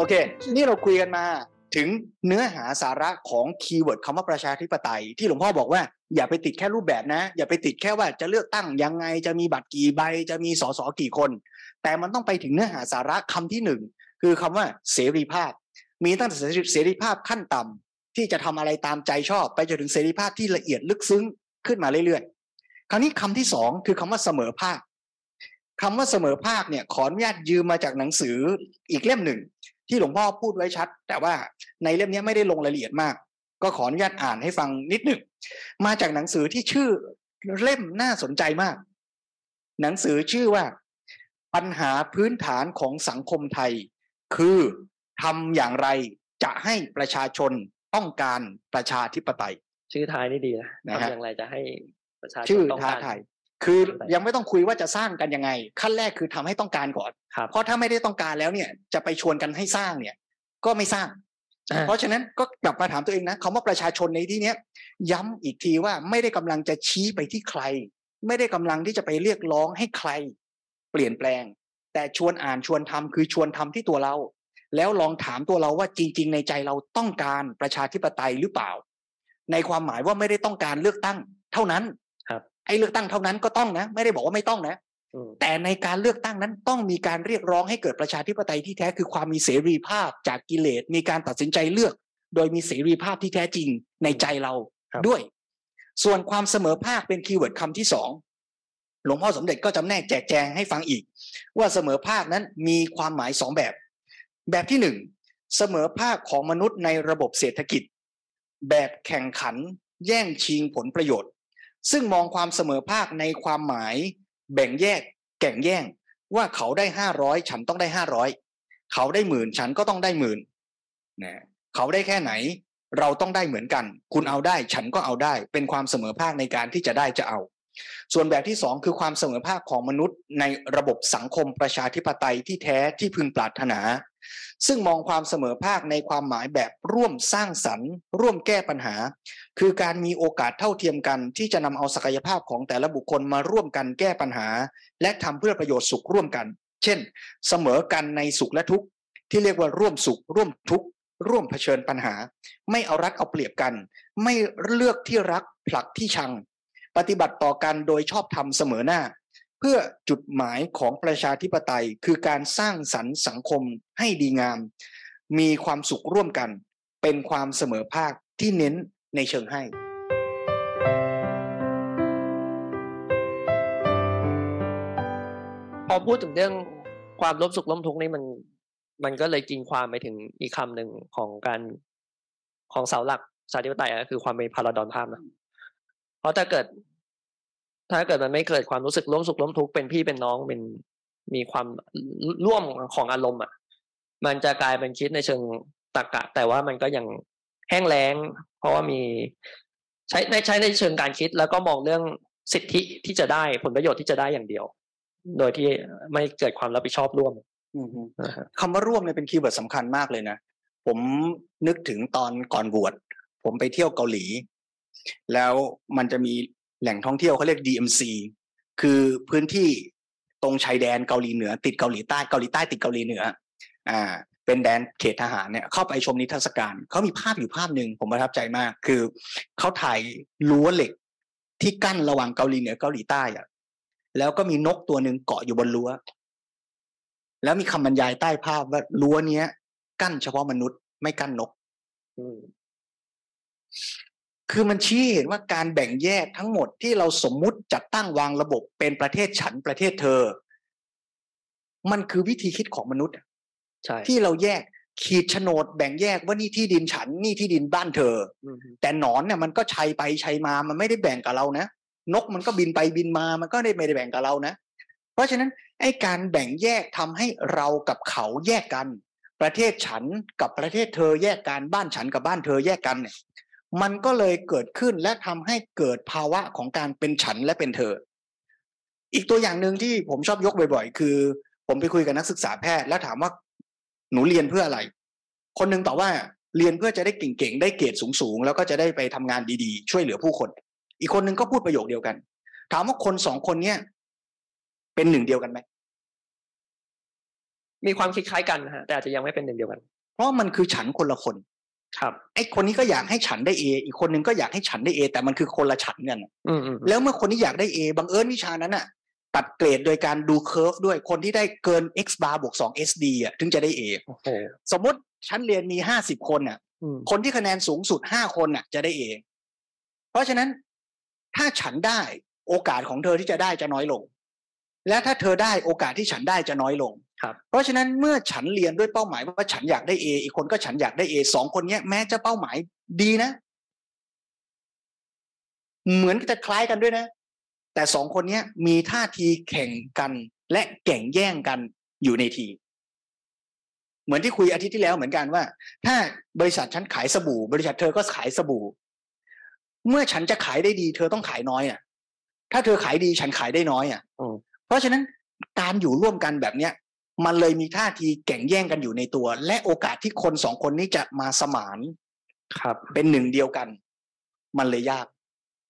โอเค นี่เราคุยกันมาถึงเนื้อหาสาระของคีย์เวิร์ดคำว่าประชาธิปไตย ที่หลวงพ่อบอกว่าอย่าไปติดแค่รูปแบบนะ อย่าไปติดแค่ว่าจะเลือกตั้งยังไงจะมีบัตรกี่ใบ จะมีสสกี่คน แต่มันต้องไปถึงเนื้อหาสาระคำที่หนึ่งคือคำว่าเสรีภาพ มีตั้งแต่เสรีภาพขั้นต่ำที่จะทำอะไรตามใจชอบ ไปจนถึงเสรีภาพที่ละเอียดลึกซึ้งขึ้นมาเรื่อยๆ คราวนี้คำที่สองคือคำว่าเสมอภาคคำว่าเสมอภาคเนี่ยขออนุญาตยืมมาจากหนังสืออีกเล่มหนึ่ง ที่หลวงพ่อพูดไว้ชัด แต่ว่าในเล่มนี้ไม่ได้ลงรายละเอียดมาก ก็ขออนุญาตอ่านให้ฟังนิดหนึ่งมาจากหนังสือที่ชื่อเล่มน่าสนใจมาก หนังสือชื่อว่า ปัญหาพื้นฐานของสังคมไทย คือทำอย่างไรจะให้ประชาชนต้องการประชาธิปไตยชื่อท้ายนี่ดีนะนะฮะทำอย่างไรจะให้ประชาชนชื่อต้องท้าการทาย คือยังไม่ต้องคุยว่าจะสร้างกันยังไง ขั้นแรกคือทำให้ต้องการก่อนครับเพราะถ้าไม่ได้ต้องการแล้วเนี่ยจะไปชวนกันให้สร้างเนี่ย ก็ไม่สร้างอ่าเพราะฉะนั้นก็กลับมาถามตัวเองนะคำว่าประชาชนในที่เนี้ยย้ำอีกทีว่าไม่ได้กำลังจะชี้ไปที่ใคร ไม่ได้กำลังที่จะไปเรียกร้องให้ใคร เปลี่ยนแปลง แต่ชวนอ่านชวนทำคือชวนทำที่ตัวเรา แล้วลองถามตัวเราว่าจริง ๆ ในใจเราต้องการประชาธิปไตยหรือเปล่า ในความหมายว่าไม่ได้ต้องการเลือกตั้ง เท่านั้น ครับไอ้เลือกตั้งเท่านั้นก็ต้องนะ ไม่ได้บอกว่าไม่ต้องนะอืมแต่ในการเลือกตั้งนั้นต้องมีการเรียกร้องให้เกิดประชาธิปไตยที่แท้คือความมีเสรีภาพจากกิเลสมีการตัดสินใจเลือก โดยมีเสรีภาพที่แท้จริงในใจเราครับด้วย ส่วนความเสมอภาคเป็นคีย์เวิร์ดคำที่สองหลวงพ่อสมเด็จก็จำแนกแจกแจงให้ฟังอีก ว่าเสมอภาคนั้นมีความหมายสองแบบ แบบที่หนึ่งเสมอภาคของมนุษย์ในระบบเศรษฐกิจ แบบแข่งขัน แย่งชิงผลประโยชน์ ซึ่งมองความเสมอภาคในความหมายแบ่งแยก แก่งแย่ง ว่าเขาได้ห้าร้อยฉันต้องได้ห้าร้อยเขาได้หมื่นฉันก็ต้องได้หมื่นนะเขาได้แค่ไหน เราต้องได้เหมือนกัน คุณเอาได้ ฉันก็เอาได้ เป็นความเสมอภาคในการที่จะได้จะเอา ส่วนแบบที่สองคือความเสมอภาคของมนุษย์ในระบบสังคมประชาธิปไตยที่แท้ที่พึงปรารถนา ซึ่งมองความเสมอภาคในความหมายแบบร่วมสร้างสรรค์ ร่วมแก้ปัญหา คือการมีโอกาสเท่าเทียมกัน ที่จะนำเอาศักยภาพของแต่ละบุคคลมาร่วมกันแก้ปัญหา และทำเพื่อประโยชน์สุขร่วมกัน เช่น เสมอกันในสุขและทุกข์ที่เรียกว่าร่วมสุข ร่วมทุกข์ร่วมเผชิญปัญหา ไม่เอารัดเอาเปรียบกัน ไม่เลือกที่รักผลักที่ชัง ปฏิบัติต่อกันโดยชอบธรรมเสมอหน้า เพื่อจุดหมายของประชาธิปไตย คือการสร้างสรรค์สังคมให้ดีงาม มีความสุขร่วมกัน เป็นความเสมอภาคที่เน้นในเชิงให้ พอพูดถึงเรื่องความร่วมสุขร่วมทุกข์นี่มัน มันก็เลยกินความไปถึงอีกคำหนึ่งของการของเสาหลักประชาธิปไตยอะคือความเป็นพาราดอนภาพนะเพราะถ้าเกิด ถ้าเกิดมันไม่เกิดความรู้สึกร่วมสุขร่วมทุกข์เป็นพี่เป็นน้องเป็นมีความร่วมของอารมณ์อะ มันจะกลายเป็นคิดในเชิงตรรกะ แต่ว่ามันก็ยังแห้งแล้ง เพราะว่ามีใช้ในใช้ในเชิงการคิด แล้วก็มองเรื่องสิทธิที่จะได้ผลประโยชน์ที่จะได้อย่างเดียว โดยที่ไม่เกิดความรับผิดชอบร่วมนะฮะคำว่าร่วมเนี่ยเป็นคีย์เวิร์ดสำคัญมากเลยนะ ผมนึกถึงตอนก่อนบวชผมไปเที่ยวเกาหลี แล้วมันจะมี แหล่งท่องเที่ยวเขาเรียก DMC คือพื้นที่ตรงชายแดนเกาหลีเหนือ ติดเกาหลีใต้เกาหลีใต้ติดเกาหลีเหนือ อ่า เป็นแดนเขตทหารเนี่ยเข้าไปชมนิทรรศการเขามีภาพอยู่ภาพหนึ่งผมประทับใจมาก คือเขาถ่ายรั้วเหล็กที่กั้นระหว่างเกาหลีเหนือเกาหลีใต้อะแล้วก็มีนกตัวหนึ่งเกาะอยู่บนรั้ว แล้วมีคำบรรยายใต้ภาพว่ารั้วเนี้ย กั้นเฉพาะมนุษย์ไม่กั้นนก คือมันชี้เห็นว่าการแบ่งแยกทั้งหมดที่เราสมมุติจัดตั้งวางระบบเป็นประเทศฉันประเทศเธอ มันคือวิธีคิดของมนุษย์ใช่ที่เราแยกขีดโฉนดแบ่งแยกว่านี่ที่ดินฉันนี่ที่ดินบ้านเธออืมแต่หนอนเนี่ยมันก็ชัยไปชัยมามันไม่ได้แบ่งกับเรานะนกมันก็บินไปบินมามันก็ได้ไม่ได้แบ่งกับเรานะราะฉะนั้นไอ้การแบ่งแยกทำให้เรากับเขาแยกกัน ประเทศฉันกับประเทศเธอแยกกันบ้านฉันกับบ้านเธอแยกกันเนี่ย มันก็เลยเกิดขึ้นและทำให้เกิดภาวะของการเป็นฉันและเป็นเธอ อีกตัวอย่างหนึ่งที่ผมชอบยกบ่อยๆ คือ ผมไปคุยกับนักศึกษาแพทย์ แล้วถามว่าหนูเรียนเพื่ออะไร คนหนึ่งตอบว่าเรียนเพื่อจะได้เก่งๆ ได้เกรดสูงๆ แล้วก็จะได้ไปทำงานดีๆ ช่วยเหลือผู้คน อีกคนหนึ่งก็พูดประโยคเดียวกัน ถามว่าคนสองคนเนี้ยเป็นหนึ่งเดียวกันไหมมีความคิดคล้ายกันนะฮะแต่อาจจะยังไม่เป็นหนึ่งเดียวกัน เพราะมันคือฉันคนละคน ครับไอ้คนนี้ก็อยากให้ฉันได้เออีกคนนึงก็อยากให้ฉันได้เอแต่มันคือคนละฉันกันอืมอืมแล้วเมื่อคนที่อยากได้ A บังเอิญวิชานั้นอะ ตัดเกรดโดยการดูเคอร์ฟด้วยคนที่ได้เกิน x bar บวก2 SD อะถึงจะได้ A โอ้โหสมมติชั้นเรียนมี50คนอะอืมคนที่คะแนนสูงสุด5คนอะ จะได้ A เพราะฉะนั้นถ้าฉันได้โอกาสของเธอที่จะได้จะน้อยลง และถ้าเธอได้โอกาสที่ฉันได้จะน้อยลง ครับเพราะฉะนั้นเมื่อฉันเรียนด้วยเป้าหมายว่าฉันอยากได้ A อีกคนก็ฉันอยากได้ A สองคนเนี้ยแม้จะเป้าหมายดีนะ เหมือนจะคล้ายกันด้วยนะ แต่สองคนเนี้ยมีท่าทีแข่งกันและแข่งแย่งกันอยู่ในทีมเหมือนที่คุยอาทิตย์ที่แล้วเหมือนกันว่า ถ้าบริษัทฉันขายสบู่ บริษัทเธอก็ขายสบู่ เมื่อฉันจะขายได้ดี เธอต้องขายน้อยอะ ถ้าเธอขายดีฉันขายได้น้อยอะอืมเพราะฉะนั้นการอยู่ร่วมกันแบบเนี้ย มันเลยมีท่าทีแข่งแย่งกันอยู่ในตัว และโอกาสที่คนสองคนนี้จะมาสมานครับ เป็นหนึ่งเดียวกัน มันเลยยาก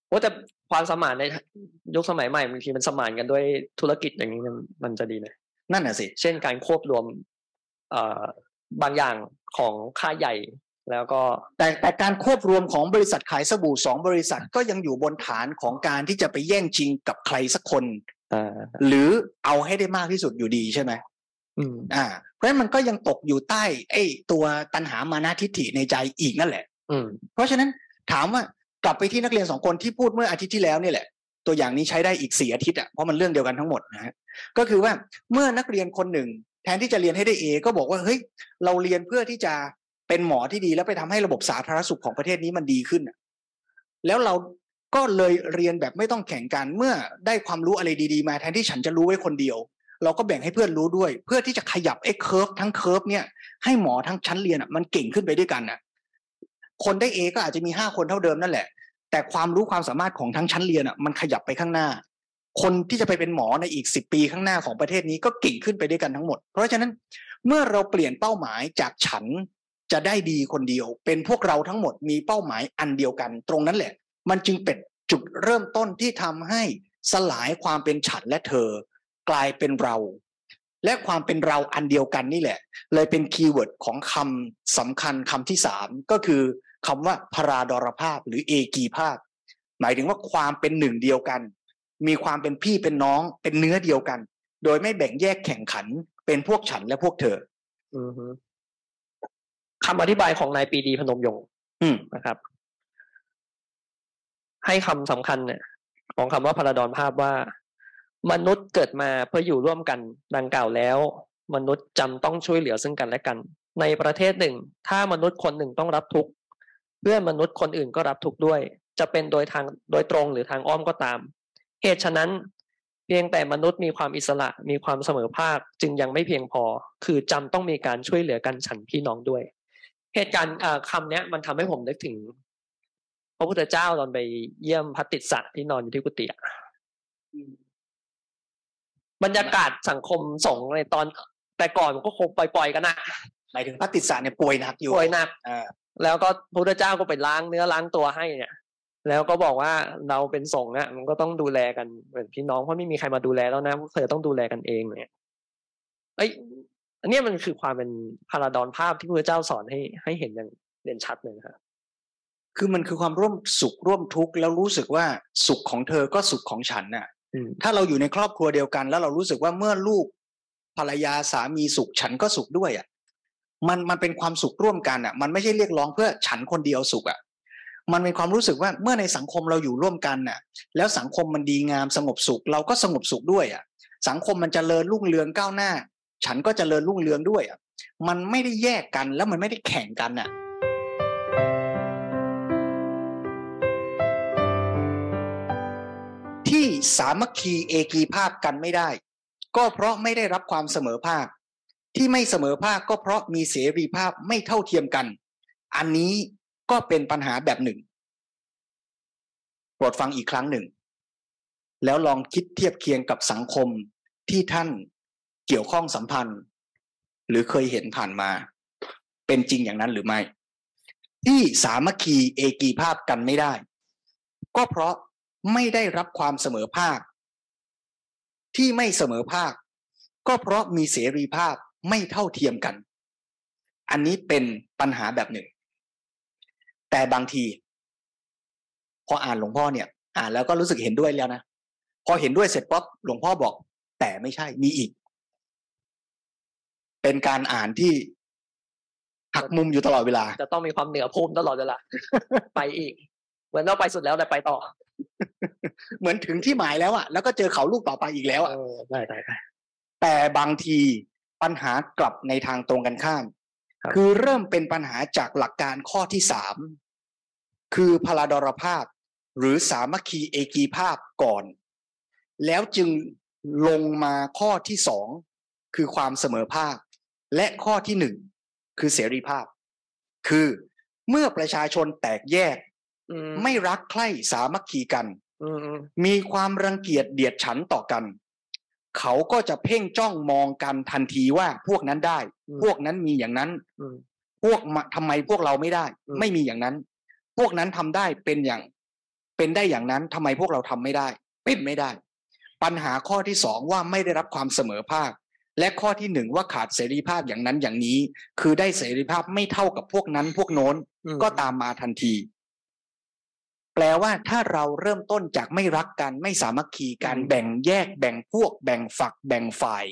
โอ้แต่ความสมานในยุคสมัยใหม่บางทีมันสมานกันด้วยธุรกิจอย่างนี้มันมันจะดีไหมนั่นน่ะสิ เช่นการควบรวมเอ่อบางอย่างของค่ายใหญ่แล้วก็แต่แต่การควบรวมของบริษัทขายสบู่สองบริษัทก็ยังอยู่บนฐานของการที่จะไปแย่งชิงกับใครสักคนอ่าหรือเอาให้ได้มากที่สุดอยู่ดีใช่ไหม อืมอ่า เพราะฉะนั้นมันก็ยังตกอยู่ใต้ ไอ้ตัวตันหามานาทิฐิในใจอีกนั่นแหละ อืม เพราะฉะนั้นถามว่ากลับไปที่นักเรียนสองคนที่พูดเมื่ออาทิตย์ที่แล้วนี่แหละ ตัวอย่างนี้ใช้ได้อีกสี่อาทิตย์อะเพราะมันเรื่องเดียวกันทั้งหมดนะฮะก็คือว่าเมื่อนักเรียนคนหนึ่ง แทนที่จะเรียนให้ได้เอก็บอกว่าเฮ้ยเราเรียนเพื่อที่จะเป็นหมอที่ดีแล้วไปทำให้ระบบสาธารณสุขของประเทศนี้มันดีขึ้นอะแล้วเราก็เลยเรียนแบบไม่ต้องแข่งกันเมื่อได้ความรู้อะไรดี ๆ มาแทนที่ฉันจะรู้ไว้คนเดียว เราก็แบ่งให้เพื่อนรู้ด้วย เพื่อที่จะขยับไอ้เคิร์ฟทั้งเคิร์ฟเนี่ยให้หมอทั้งชั้นเรียนอะมันเก่งขึ้นไปด้วยกันอะคนได้เอก็อาจจะมีห้าคนเท่าเดิมนั่นแหละ แต่ความรู้ความสามารถของทั้งชั้นเรียนอะมันขยับไปข้างหน้า คนที่จะไปเป็นหมอในอีกสิบปีข้างหน้าของประเทศนี้ก็เก่งขึ้นไปด้วยกันทั้งหมด เพราะฉะนั้นเมื่อเราเปลี่ยนเป้าหมายจากฉันจะได้ดีคนเดียว เป็นพวกเราทั้งหมดมีเป้าหมายอันเดียวกัน ตรงนั้นแหละ มันจึงเป็นจุดเริ่มต้นที่ทำให้สลายความเป็นฉันและเธอ กลายเป็นเรา และความเป็นเราอันเดียวกันนี่แหละ เลยเป็น keyword ของคำสำคัญคำที่สามก็คือคำว่าภราดรภาพหรือเอกีภาพ หมายถึงว่าความเป็นหนึ่งเดียวกัน มีความเป็นพี่เป็นน้องเป็นเนื้อเดียวกัน โดยไม่แบ่งแยกแข่งขันเป็นพวกฉันและพวกเธออือฮึคำอธิบายของนายปรีดีพนมยงค์อืมนะครับ ให้คำสำคัญเนี่ยของคำว่าพาราดอนภาพว่า มนุษย์เกิดมาเพื่ออยู่ร่วมกันดังกล่าวแล้ว มนุษย์จำต้องช่วยเหลือซึ่งกันและกัน ในประเทศหนึ่ง ถ้ามนุษย์คนหนึ่งต้องรับทุกข์เพื่อนมนุษย์คนอื่นก็รับทุกข์ด้วย จะเป็นโดยทางโดยตรงหรือทางอ้อมก็ตาม เหตุฉะนั้น เพียงแต่มนุษย์มีความอิสระมีความเสมอภาคจึงยังไม่เพียงพอ คือจำต้องมีการช่วยเหลือกันฉันพี่น้องด้วย เหตุการณ์คำนี้มันทำให้ผมนึกถึง พระพุทธเจ้าตอนไปเยี่ยมพระติสสะที่นอนอยู่ที่กุฏิอะ บรรยากาศสังคมสงฆ์ในตอน แต่ก่อนมันก็คงปล่อยๆกันนะหมายถึงพระติสสะเนี่ยป่วยหนักอยู่ป่วยหนักอ่าแล้วก็พระพุทธเจ้าก็ไปล้างเนื้อล้างตัวให้เนี่ย แล้วก็บอกว่าเราเป็นสงฆ์อะมันก็ต้องดูแลกันเหมือนพี่น้องเพราะไม่มีใครมาดูแลแล้วนะพวกเธอต้องดูแลกันเองเนี่ยเอ้ยอันเนี้ยมันคือความเป็นพาราดอนภาพที่พระพุทธเจ้าสอนให้ให้เห็นอย่างเด่นชัดเลยนะครับคือมันคือความร่วมสุขร่วมทุกข์แล้วรู้สึกว่าสุขของเธอก็สุขของฉันน่ะอืม ถ้าเราอยู่ในครอบครัวเดียวกัน แล้วเรารู้สึกว่าเมื่อลูกภรรยาสามีสุขฉันก็สุขด้วยอะมันมันเป็นความสุขร่วมกันอะ มันไม่ใช่เรียกร้องเพื่อฉันคนเดียวสุขอะมันเป็นความรู้สึกว่าเมื่อในสังคมเราอยู่ร่วมกันน่ะ แล้วสังคมมันดีงามสงบสุข เราก็สงบสุขด้วยอะ สังคมมันจเจริญรุ่งเรืองก้าวหน้า ฉันก็จเจริญรุ่งเรืองด้วยอะ มันไม่ได้แยกกันแล้วมันไม่ได้แข่งกันอะ สามัคคีเอกีภาพกันไม่ได้ ก็เพราะไม่ได้รับความเสมอภาค ที่ไม่เสมอภาคก็เพราะมีเสรีภาพไม่เท่าเทียมกัน อันนี้ก็เป็นปัญหาแบบหนึ่งโปรดฟังอีกครั้งหนึ่ง แล้วลองคิดเทียบเคียงกับสังคมที่ท่านเกี่ยวข้องสัมพันธ์ หรือเคยเห็นผ่านมา เป็นจริงอย่างนั้นหรือไม่ ที่สามัคคีเอกีภาพกันไม่ได้ ก็เพราะ ไม่ได้รับความเสมอภาค ที่ไม่เสมอภาค ก็เพราะมีเสรีภาพไม่เท่าเทียมกัน อันนี้เป็นปัญหาแบบหนึ่ง แต่บางที พออ่านหลวงพ่อเนี่ย อ่านแล้วก็รู้สึกเห็นด้วยแล้วนะพอเห็นด้วยเสร็จป๊บหลวงพ่อบอก แต่ไม่ใช่มีอีก เป็นการอ่านที่หักมุมอยู่ตลอดเวลา จะต้องมีความเหนือภูมิตลอดเวลาไปอีก เหมือนเราไปสุดแล้วแต่ไปต่อ เหมือนถึงที่หมายแล้วอะแล้วก็เจอเขาลูกต่อไปอีกแล้วอะเออได้ได้ได้แต่บางทีปัญหากลับในทางตรงกันข้ามครับคือเริ่มเป็นปัญหาจากหลักการข้อที่สามคือพลาดรภาพ หรือสามัคคีเอกีภาพก่อน แล้วจึงลงมาข้อที่สองคือความเสมอภาค และข้อที่หนึ่งคือเสรีภาพ คือเมื่อประชาชนแตกแยกอืม ไม่รักใคร่สามัคคีกันอืมอืมมีความรังเกียจเดียดฉันต่อกัน เขาก็จะเพ่งจ้องมองกันทันทีว่าพวกนั้นได้ พวกนั้นมีอย่างนั้นอืมพวกมาทำไมพวกเราไม่ได้อืมไม่มีอย่างนั้น พวกนั้นทำได้เป็นอย่าง เป็นได้อย่างนั้นทำไมพวกเราทำไม่ได้ เป็นไม่ได้ ปัญหาข้อที่สองว่าไม่ได้รับความเสมอภาค และข้อที่หนึ่งว่าขาดเสรีภาพอย่างนั้นอย่างนี้ คือได้เสรีภาพไม่เท่ากับพวกนั้นพวกโน้นอืมก็ตามมาทันทีแป ลว่าถ้าเราเริ่มต้นจากไม่รักกันไม่สามัคคีกันแบ่งแยกแบ่งพวก แบ่งฝัก แบ่งฝ่าย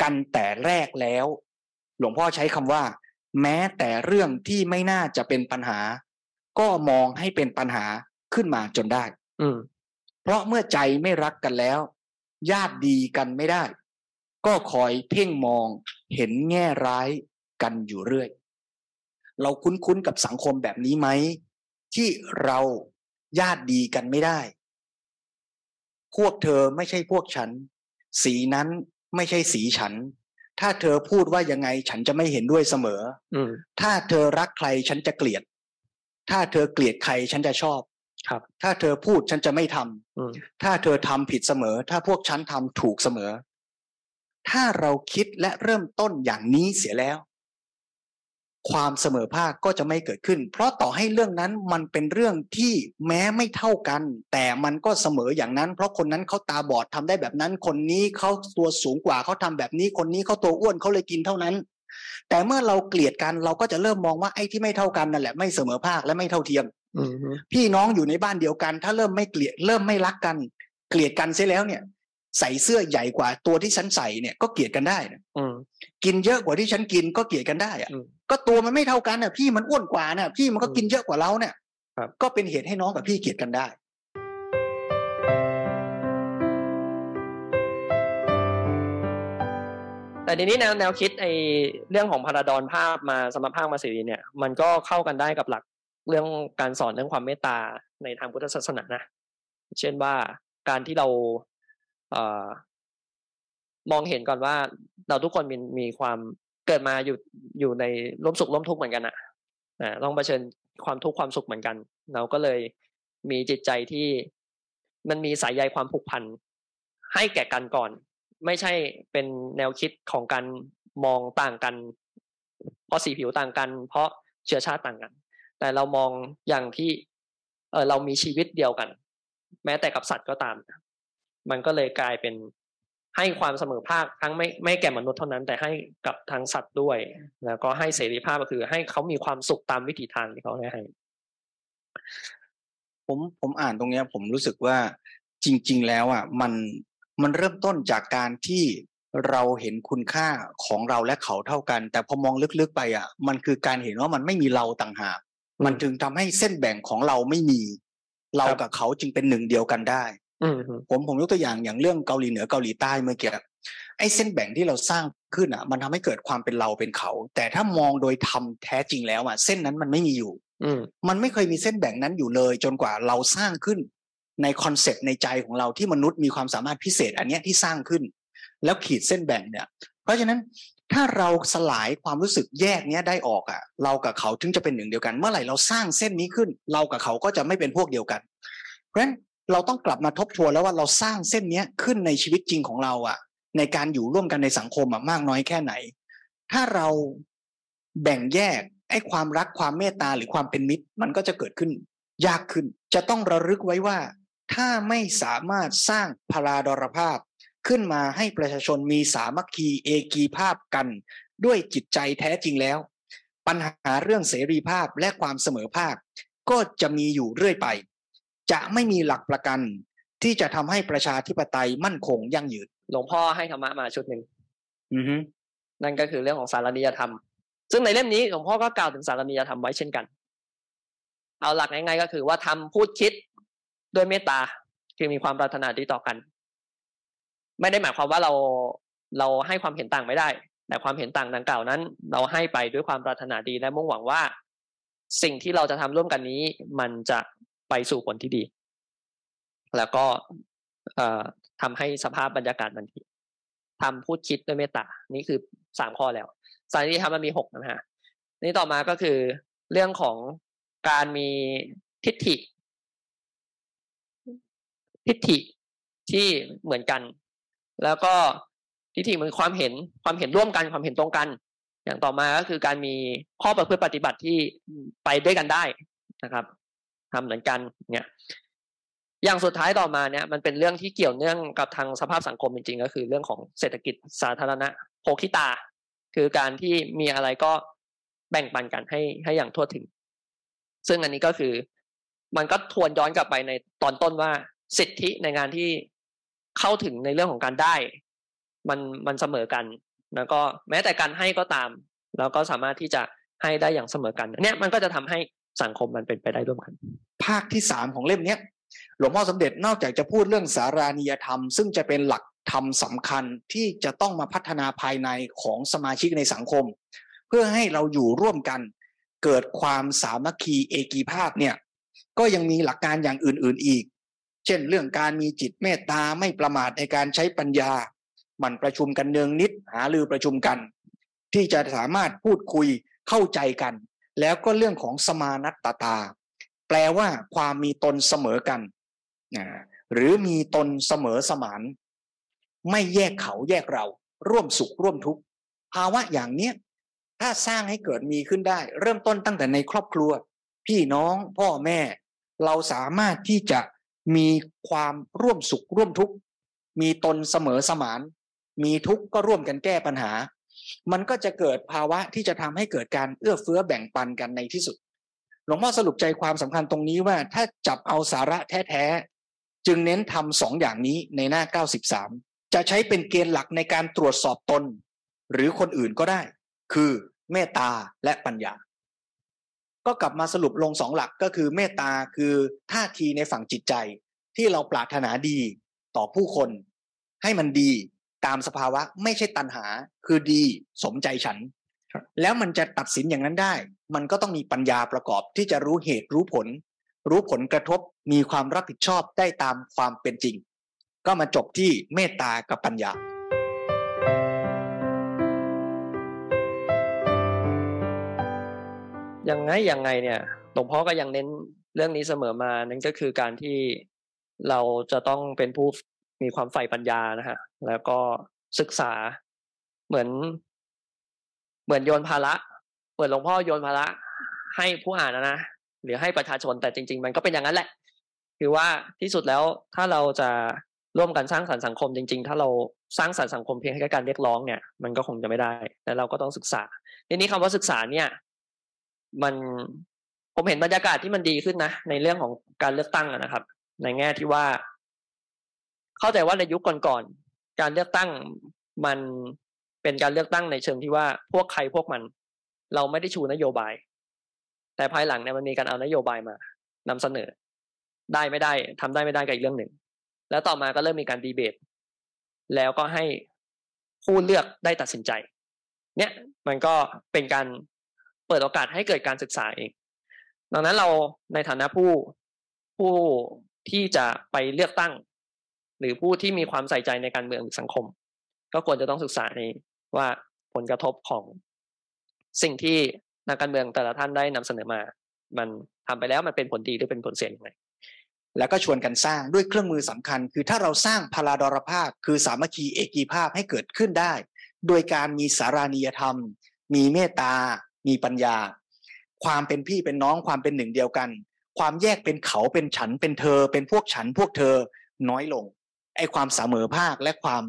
กันแต่แรกแล้ว หลวงพ่อใช้คำว่า แม้แต่เรื่องที่ไม่น่าจะเป็นปัญหา ก็มองให้เป็นปัญหาขึ้นมาจนได้ อืมเพราะเมื่อใจไม่รักกันแล้ว ญาติดีกันไม่ได้ ก็คอยเพ่งมองเห็นแง่ร้ายกันอยู่เรื่อย เราคุ้นๆกับสังคมแบบนี้ไหมที่เรา ญาติดีกันไม่ได้ พวกเธอไม่ใช่พวกฉัน สีนั้นไม่ใช่สีฉัน ถ้าเธอพูดว่ายังไงฉันจะไม่เห็นด้วยเสมออืมถ้าเธอรักใครฉันจะเกลียด ถ้าเธอเกลียดใครฉันจะชอบครับ ถ้าเธอพูดฉันจะไม่ทำอืมถ้าเธอทำผิดเสมอ ถ้าพวกฉันทำถูกเสมอ ถ้าเราคิดและเริ่มต้นอย่างนี้เสียแล้ว ความเสมอภาคก็จะไม่เกิดขึ้น เพราะต่อให้เรื่องนั้นมันเป็นเรื่องที่แม้ไม่เท่ากัน แต่มันก็เสมออย่างนั้น เพราะคนนั้นเขาตาบอดทำได้แบบนั้น คนนี้เขาตัวสูงกว่าเขาทำแบบนี้ คนนี้เขาตัวอ้วนเขาเลยกินเท่านั้น แต่เมื่อเราเกลียดกันเราก็จะเริ่มมองว่าไอ้ที่ไม่เท่ากันนั่นแหละไม่เสมอภาคและไม่เท่าเทียมอืมพี่น้องอยู่ในบ้านเดียวกัน ถ้าเริ่มไม่เกลียดเริ่มไม่รักกัน เกลียดกันเสียแล้วเนี่ย ใส่เสื้อใหญ่กว่าตัวที่ฉันใส่เนี่ยก็เกลียดกันได้นะอืมกินเยอะกว่าที่ฉันกินก็เกลียดกันได้อะอืมก็ตัวมันไม่เท่ากันน่ะ พี่มันอ้วนกว่าน่ะ พี่มันก็กินเยอะกว่าเราเนี่ยครับก็เป็นเหตุให้น้องกับพี่เกลียดกันได้ แต่ทีนี้แนวแนวคิดไอเรื่องของพาราดอนภาพมาสมภาพมาสิรีเนี่ย มันก็เข้ากันได้กับหลักเรื่องการสอนเรื่องความเมตตาในทางพุทธศาสนานะ เช่นว่าการที่เราเอ่อ มองเห็นก่อนว่าเราทุกคนมีมีความเกิดมาอยู่อยู่ในร่วมสุขร่วมทุกข์เหมือนกันอะอ่าต้องเผชิญความทุกข์ความสุขเหมือนกัน เราก็เลยมีจิตใจที่มันมีสายใยความผูกพันให้แก่กันก่อน ไม่ใช่เป็นแนวคิดของการมองต่างกัน เพราะสีผิวต่างกัน เพราะเชื้อชาติต่างกัน แต่เรามองอย่างที่ เออเรามีชีวิตเดียวกัน แม้แต่กับสัตว์ก็ตาม มันก็เลยกลายเป็นให้ความเสมอภาคทั้งไม่ไม่แก่มนุษย์เท่านั้น แต่ให้กับทางสัตว์ด้วย แล้วก็ให้เสรีภาพก็คือ ให้เขามีความสุขตามวิถีทางที่เขาได้ให้ผมผมอ่านตรงเนี้ย ผมรู้สึกว่าจริง ๆ แล้วอะมันมันเริ่มต้นจากการที่เราเห็นคุณค่าของเราและเขาเท่ากัน แต่พอมองลึกๆไปอะ มันคือการเห็นว่ามันไม่มีเราต่างหากมันจึงทำให้เส้นแบ่งของเราไม่มี เรากับเขาจึงเป็นหนึ่งเดียวกันได้ ผมผมยกตัวอย่างอย่างเรื่องเกาหลีเหนือเกาหลีใต้เมื่อกี้ไอ้เส้นแบ่งที่เราสร้างขึ้นอะ มันทำให้เกิดความเป็นเราเป็นเขา แต่ถ้ามองโดยทำแท้จริงแล้วอะเส้นนั้นมันไม่มีอยู่อืมมันไม่เคยมีเส้นแบ่งนั้นอยู่เลย จนกว่าเราสร้างขึ้น ในคอนเซปต์ในใจของเราที่มนุษย์มีความสามารถพิเศษ อันเนี้ยที่สร้างขึ้น แล้วขีดเส้นแบ่งเนี่ย เพราะฉะนั้นถ้าเราสลายความรู้สึกแยกเนี้ยได้ออกอะ เรากับเขาถึงจะเป็นหนึ่งเดียวกัน เมื่อไหร่เราสร้างเส้นนี้ขึ้น เรากับเขาก็จะไม่เป็นพวกเดียวกัน เพราะฉะนั้น เราต้องกลับมาทบทวนแล้วว่าเราสร้างเส้นเนี้ยขึ้นในชีวิตจริงของเราอะในการอยู่ร่วมกันในสังคมอะมากน้อยแค่ไหน ถ้าเราแบ่งแยกไอ้ความรักความเมตตาหรือความเป็นมิตร มันก็จะเกิดขึ้นยากขึ้น จะต้องระลึกไว้ว่า ถ้าไม่สามารถสร้างพลาดรภาพ ขึ้นมาให้ประชาชนมีสามัคคีเอกีภาพกัน ด้วยจิตใจแท้จริงแล้ว ปัญหาเรื่องเสรีภาพและความเสมอภาค ก็จะมีอยู่เรื่อยไป จะไม่มีหลักประกันที่จะทำให้ประชาธิปไตยมั่นคงยั่งยืนหลวงพ่อให้ธรรมะมาชุดหนึ่งอือฮึนั่นก็คือเรื่องของสารนิยธรรม ซึ่งในเล่มนี้หลวงพ่อก็กล่าวถึงสารนิยธรรมไว้เช่นกัน เอาหลักง่ายๆก็คือว่าทำพูดคิดด้วยเมตตาคือมีความปรารถนาดีต่อกัน ไม่ได้หมายความว่าเราเราให้ความเห็นต่างไม่ได้ แต่ความเห็นต่างดังกล่าวนั้น เราให้ไปด้วยความปรารถนาดีและมุ่งหวังว่า สิ่งที่เราจะทำร่วมกันนี้ มันจะ ไปสู่ผลที่ดี แล้วก็เอ่อทำให้สภาพบรรยากาศมันดีทำพูดคิดด้วยเมตตา นี่คือสามข้อแล้วสารที่ทำมันมีหกนะฮะ นี่ต่อมาก็คือเรื่องของการมีทิฏฐิ ทิฏฐิที่เหมือนกัน แล้วก็ทิฏฐิมันความเห็นความเห็นร่วมกันความเห็นตรงกัน อย่างต่อมาก็คือการมีข้อประพฤติปฏิบัติที่ไปด้วยกันได้นะครับ ทำเหมือนกันเนี่ยอย่างสุดท้ายต่อมาเนี่ยมันเป็นเรื่องที่เกี่ยวเนื่องกับทางสภาพสังคมจริงๆ ก็คือเรื่องของเศรษฐกิจสาธารณะโภคิตา คือการที่มีอะไรก็แบ่งปันกันให้ให้อย่างทั่วถึง ซึ่งอันนี้ก็คือ มันก็ทวนย้อนกลับไปในตอนต้นว่าสิทธิในงานที่เข้าถึงในเรื่องของการได้ มันมันเสมอกัน แล้วก็แม้แต่การให้ก็ตาม แล้วก็สามารถที่จะให้ได้อย่างเสมอกันเนี่ยมันก็จะทำให้สังคมมันเป็นไปได้ร่วมกัน ภาคที่สามของเล่มเนี้ยหลวงพ่อสมเด็จนอกจากจะพูดเรื่องสารานิยธรรม ซึ่งจะเป็นหลักธรรมสำคัญที่จะต้องมาพัฒนาภายในของสมาชิกในสังคม เพื่อให้เราอยู่ร่วมกัน เกิดความสามัคคีเอกีภาพเนี่ยก็ยังมีหลักการอย่างอื่น ๆอีก เช่นเรื่องการมีจิตเมตตาไม่ประมาทในการใช้ปัญญาหมันประชุมกันเนืองนิดหาลือประชุมกัน ที่จะสามารถพูดคุยเข้าใจกัน แล้วก็เรื่องของสมานัตตา แปลว่าความมีตนเสมอกันนะหรือมีตนเสมอสมาน ไม่แยกเขาแยกเรา ร่วมสุขร่วมทุกข์ภาวะอย่างเนี้ยถ้าสร้างให้เกิดมีขึ้นได้ เริ่มต้นตั้งแต่ในครอบครัว พี่น้องพ่อแม่ เราสามารถที่จะมีความร่วมสุขร่วมทุกข์มีตนเสมอสมาน มีทุกข์ก็ร่วมกันแก้ปัญหา มันก็จะเกิดภาวะที่จะทำให้เกิดการเอื้อเฟื้อแบ่งปันกันในที่สุด หลวงพ่อสรุปใจความสำคัญตรงนี้ว่าถ้าจับเอาสาระแท้ๆ จึงเน้นทำสองอย่างนี้ในหน้า 93 จะใช้เป็นเกณฑ์หลักในการตรวจสอบตน หรือคนอื่นก็ได้ คือเมตตาและปัญญา ก็กลับมาสรุปลงสองหลักก็คือเมตตาคือท่าทีในฝั่งจิตใจ ที่เราปรารถนาดีต่อผู้คน ให้มันดีตามสภาวะไม่ใช่ตันหา คือดีสมใจฉัน แล้วมันจะตัดสินอย่างนั้นได้ มันก็ต้องมีปัญญาประกอบที่จะรู้เหตุรู้ผล รู้ผลกระทบมีความรับผิดชอบได้ตามความเป็นจริง ก็มาจบที่เมตตากับปัญญา ยังไงยังไงเนี่ยหลวงพ่อก็ยังเน้นเรื่องนี้เสมอมานั่นก็คือการที่เราจะต้องเป็นผู้มีความใฝ่ปัญญานะฮะแล้วก็ศึกษาเหมือน เหมือนโยนภาระเหมือนหลวงพ่อโยนภาระให้ผู้อ่านนะนะหรือให้ประชาชนแต่จริง ๆ มันก็เป็นอย่างนั้นแหละ คือว่าที่สุดแล้วถ้าเราจะร่วมกันสร้างสรรค์สังคมจริง ๆ ถ้าเราสร้างสรรค์สังคมเพียงแค่การเรียกร้องเนี่ยมันก็คงจะไม่ได้แต่เราก็ต้องศึกษาทีนี้คำว่าศึกษาเนี่ย มันผมเห็นบรรยากาศที่มันดีขึ้นนะในเรื่องของการเลือกตั้งนะครับ ในแง่ที่ว่า เข้าใจว่าในยุคก่อนๆการเลือกตั้งมัน เป็นการเลือกตั้งในเชิงที่ว่าพวกใครพวกมัน เราไม่ได้ชูนโยบาย แต่ภายหลังเนี่ยมันมีการเอานโยบายมานำเสนอ ได้ไม่ได้ทำได้ไม่ได้ก็อีกเรื่องหนึ่ง แล้วต่อมาก็เริ่มมีการดีเบต แล้วก็ให้ผู้เลือกได้ตัดสินใจ เนี่ยมันก็เป็นการเปิดโอกาสให้เกิดการศึกษาเอง ดังนั้นเราในฐานะผู้ผู้ที่จะไปเลือกตั้ง หรือผู้ที่มีความใส่ใจในการเมืองหรือสังคม ก็ควรจะต้องศึกษาใน ว่าผลกระทบของสิ่งที่นักการเมืองแต่ละท่านได้นำเสนอมา มันทำไปแล้วมันเป็นผลดีหรือเป็นผลเสียยังไงแล้วก็ชวนกันสร้างด้วยเครื่องมือสำคัญ คือถ้าเราสร้างพลาดรภาพ คือสามัคคีเอกีภาพให้เกิดขึ้นได้ โดยการมีสารานิยธรรม มีเมตตา มีปัญญา ความเป็นพี่เป็นน้องความเป็นหนึ่งเดียวกัน ความแยกเป็นเขาเป็นฉันเป็นเธอ เป็นพวกฉันพวกเธอน้อยลงไอ้ความเสมอภาคและความ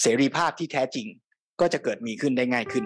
เสรีภาพที่แท้จริงก็จะเกิดมีขึ้นได้ง่ายขึ้น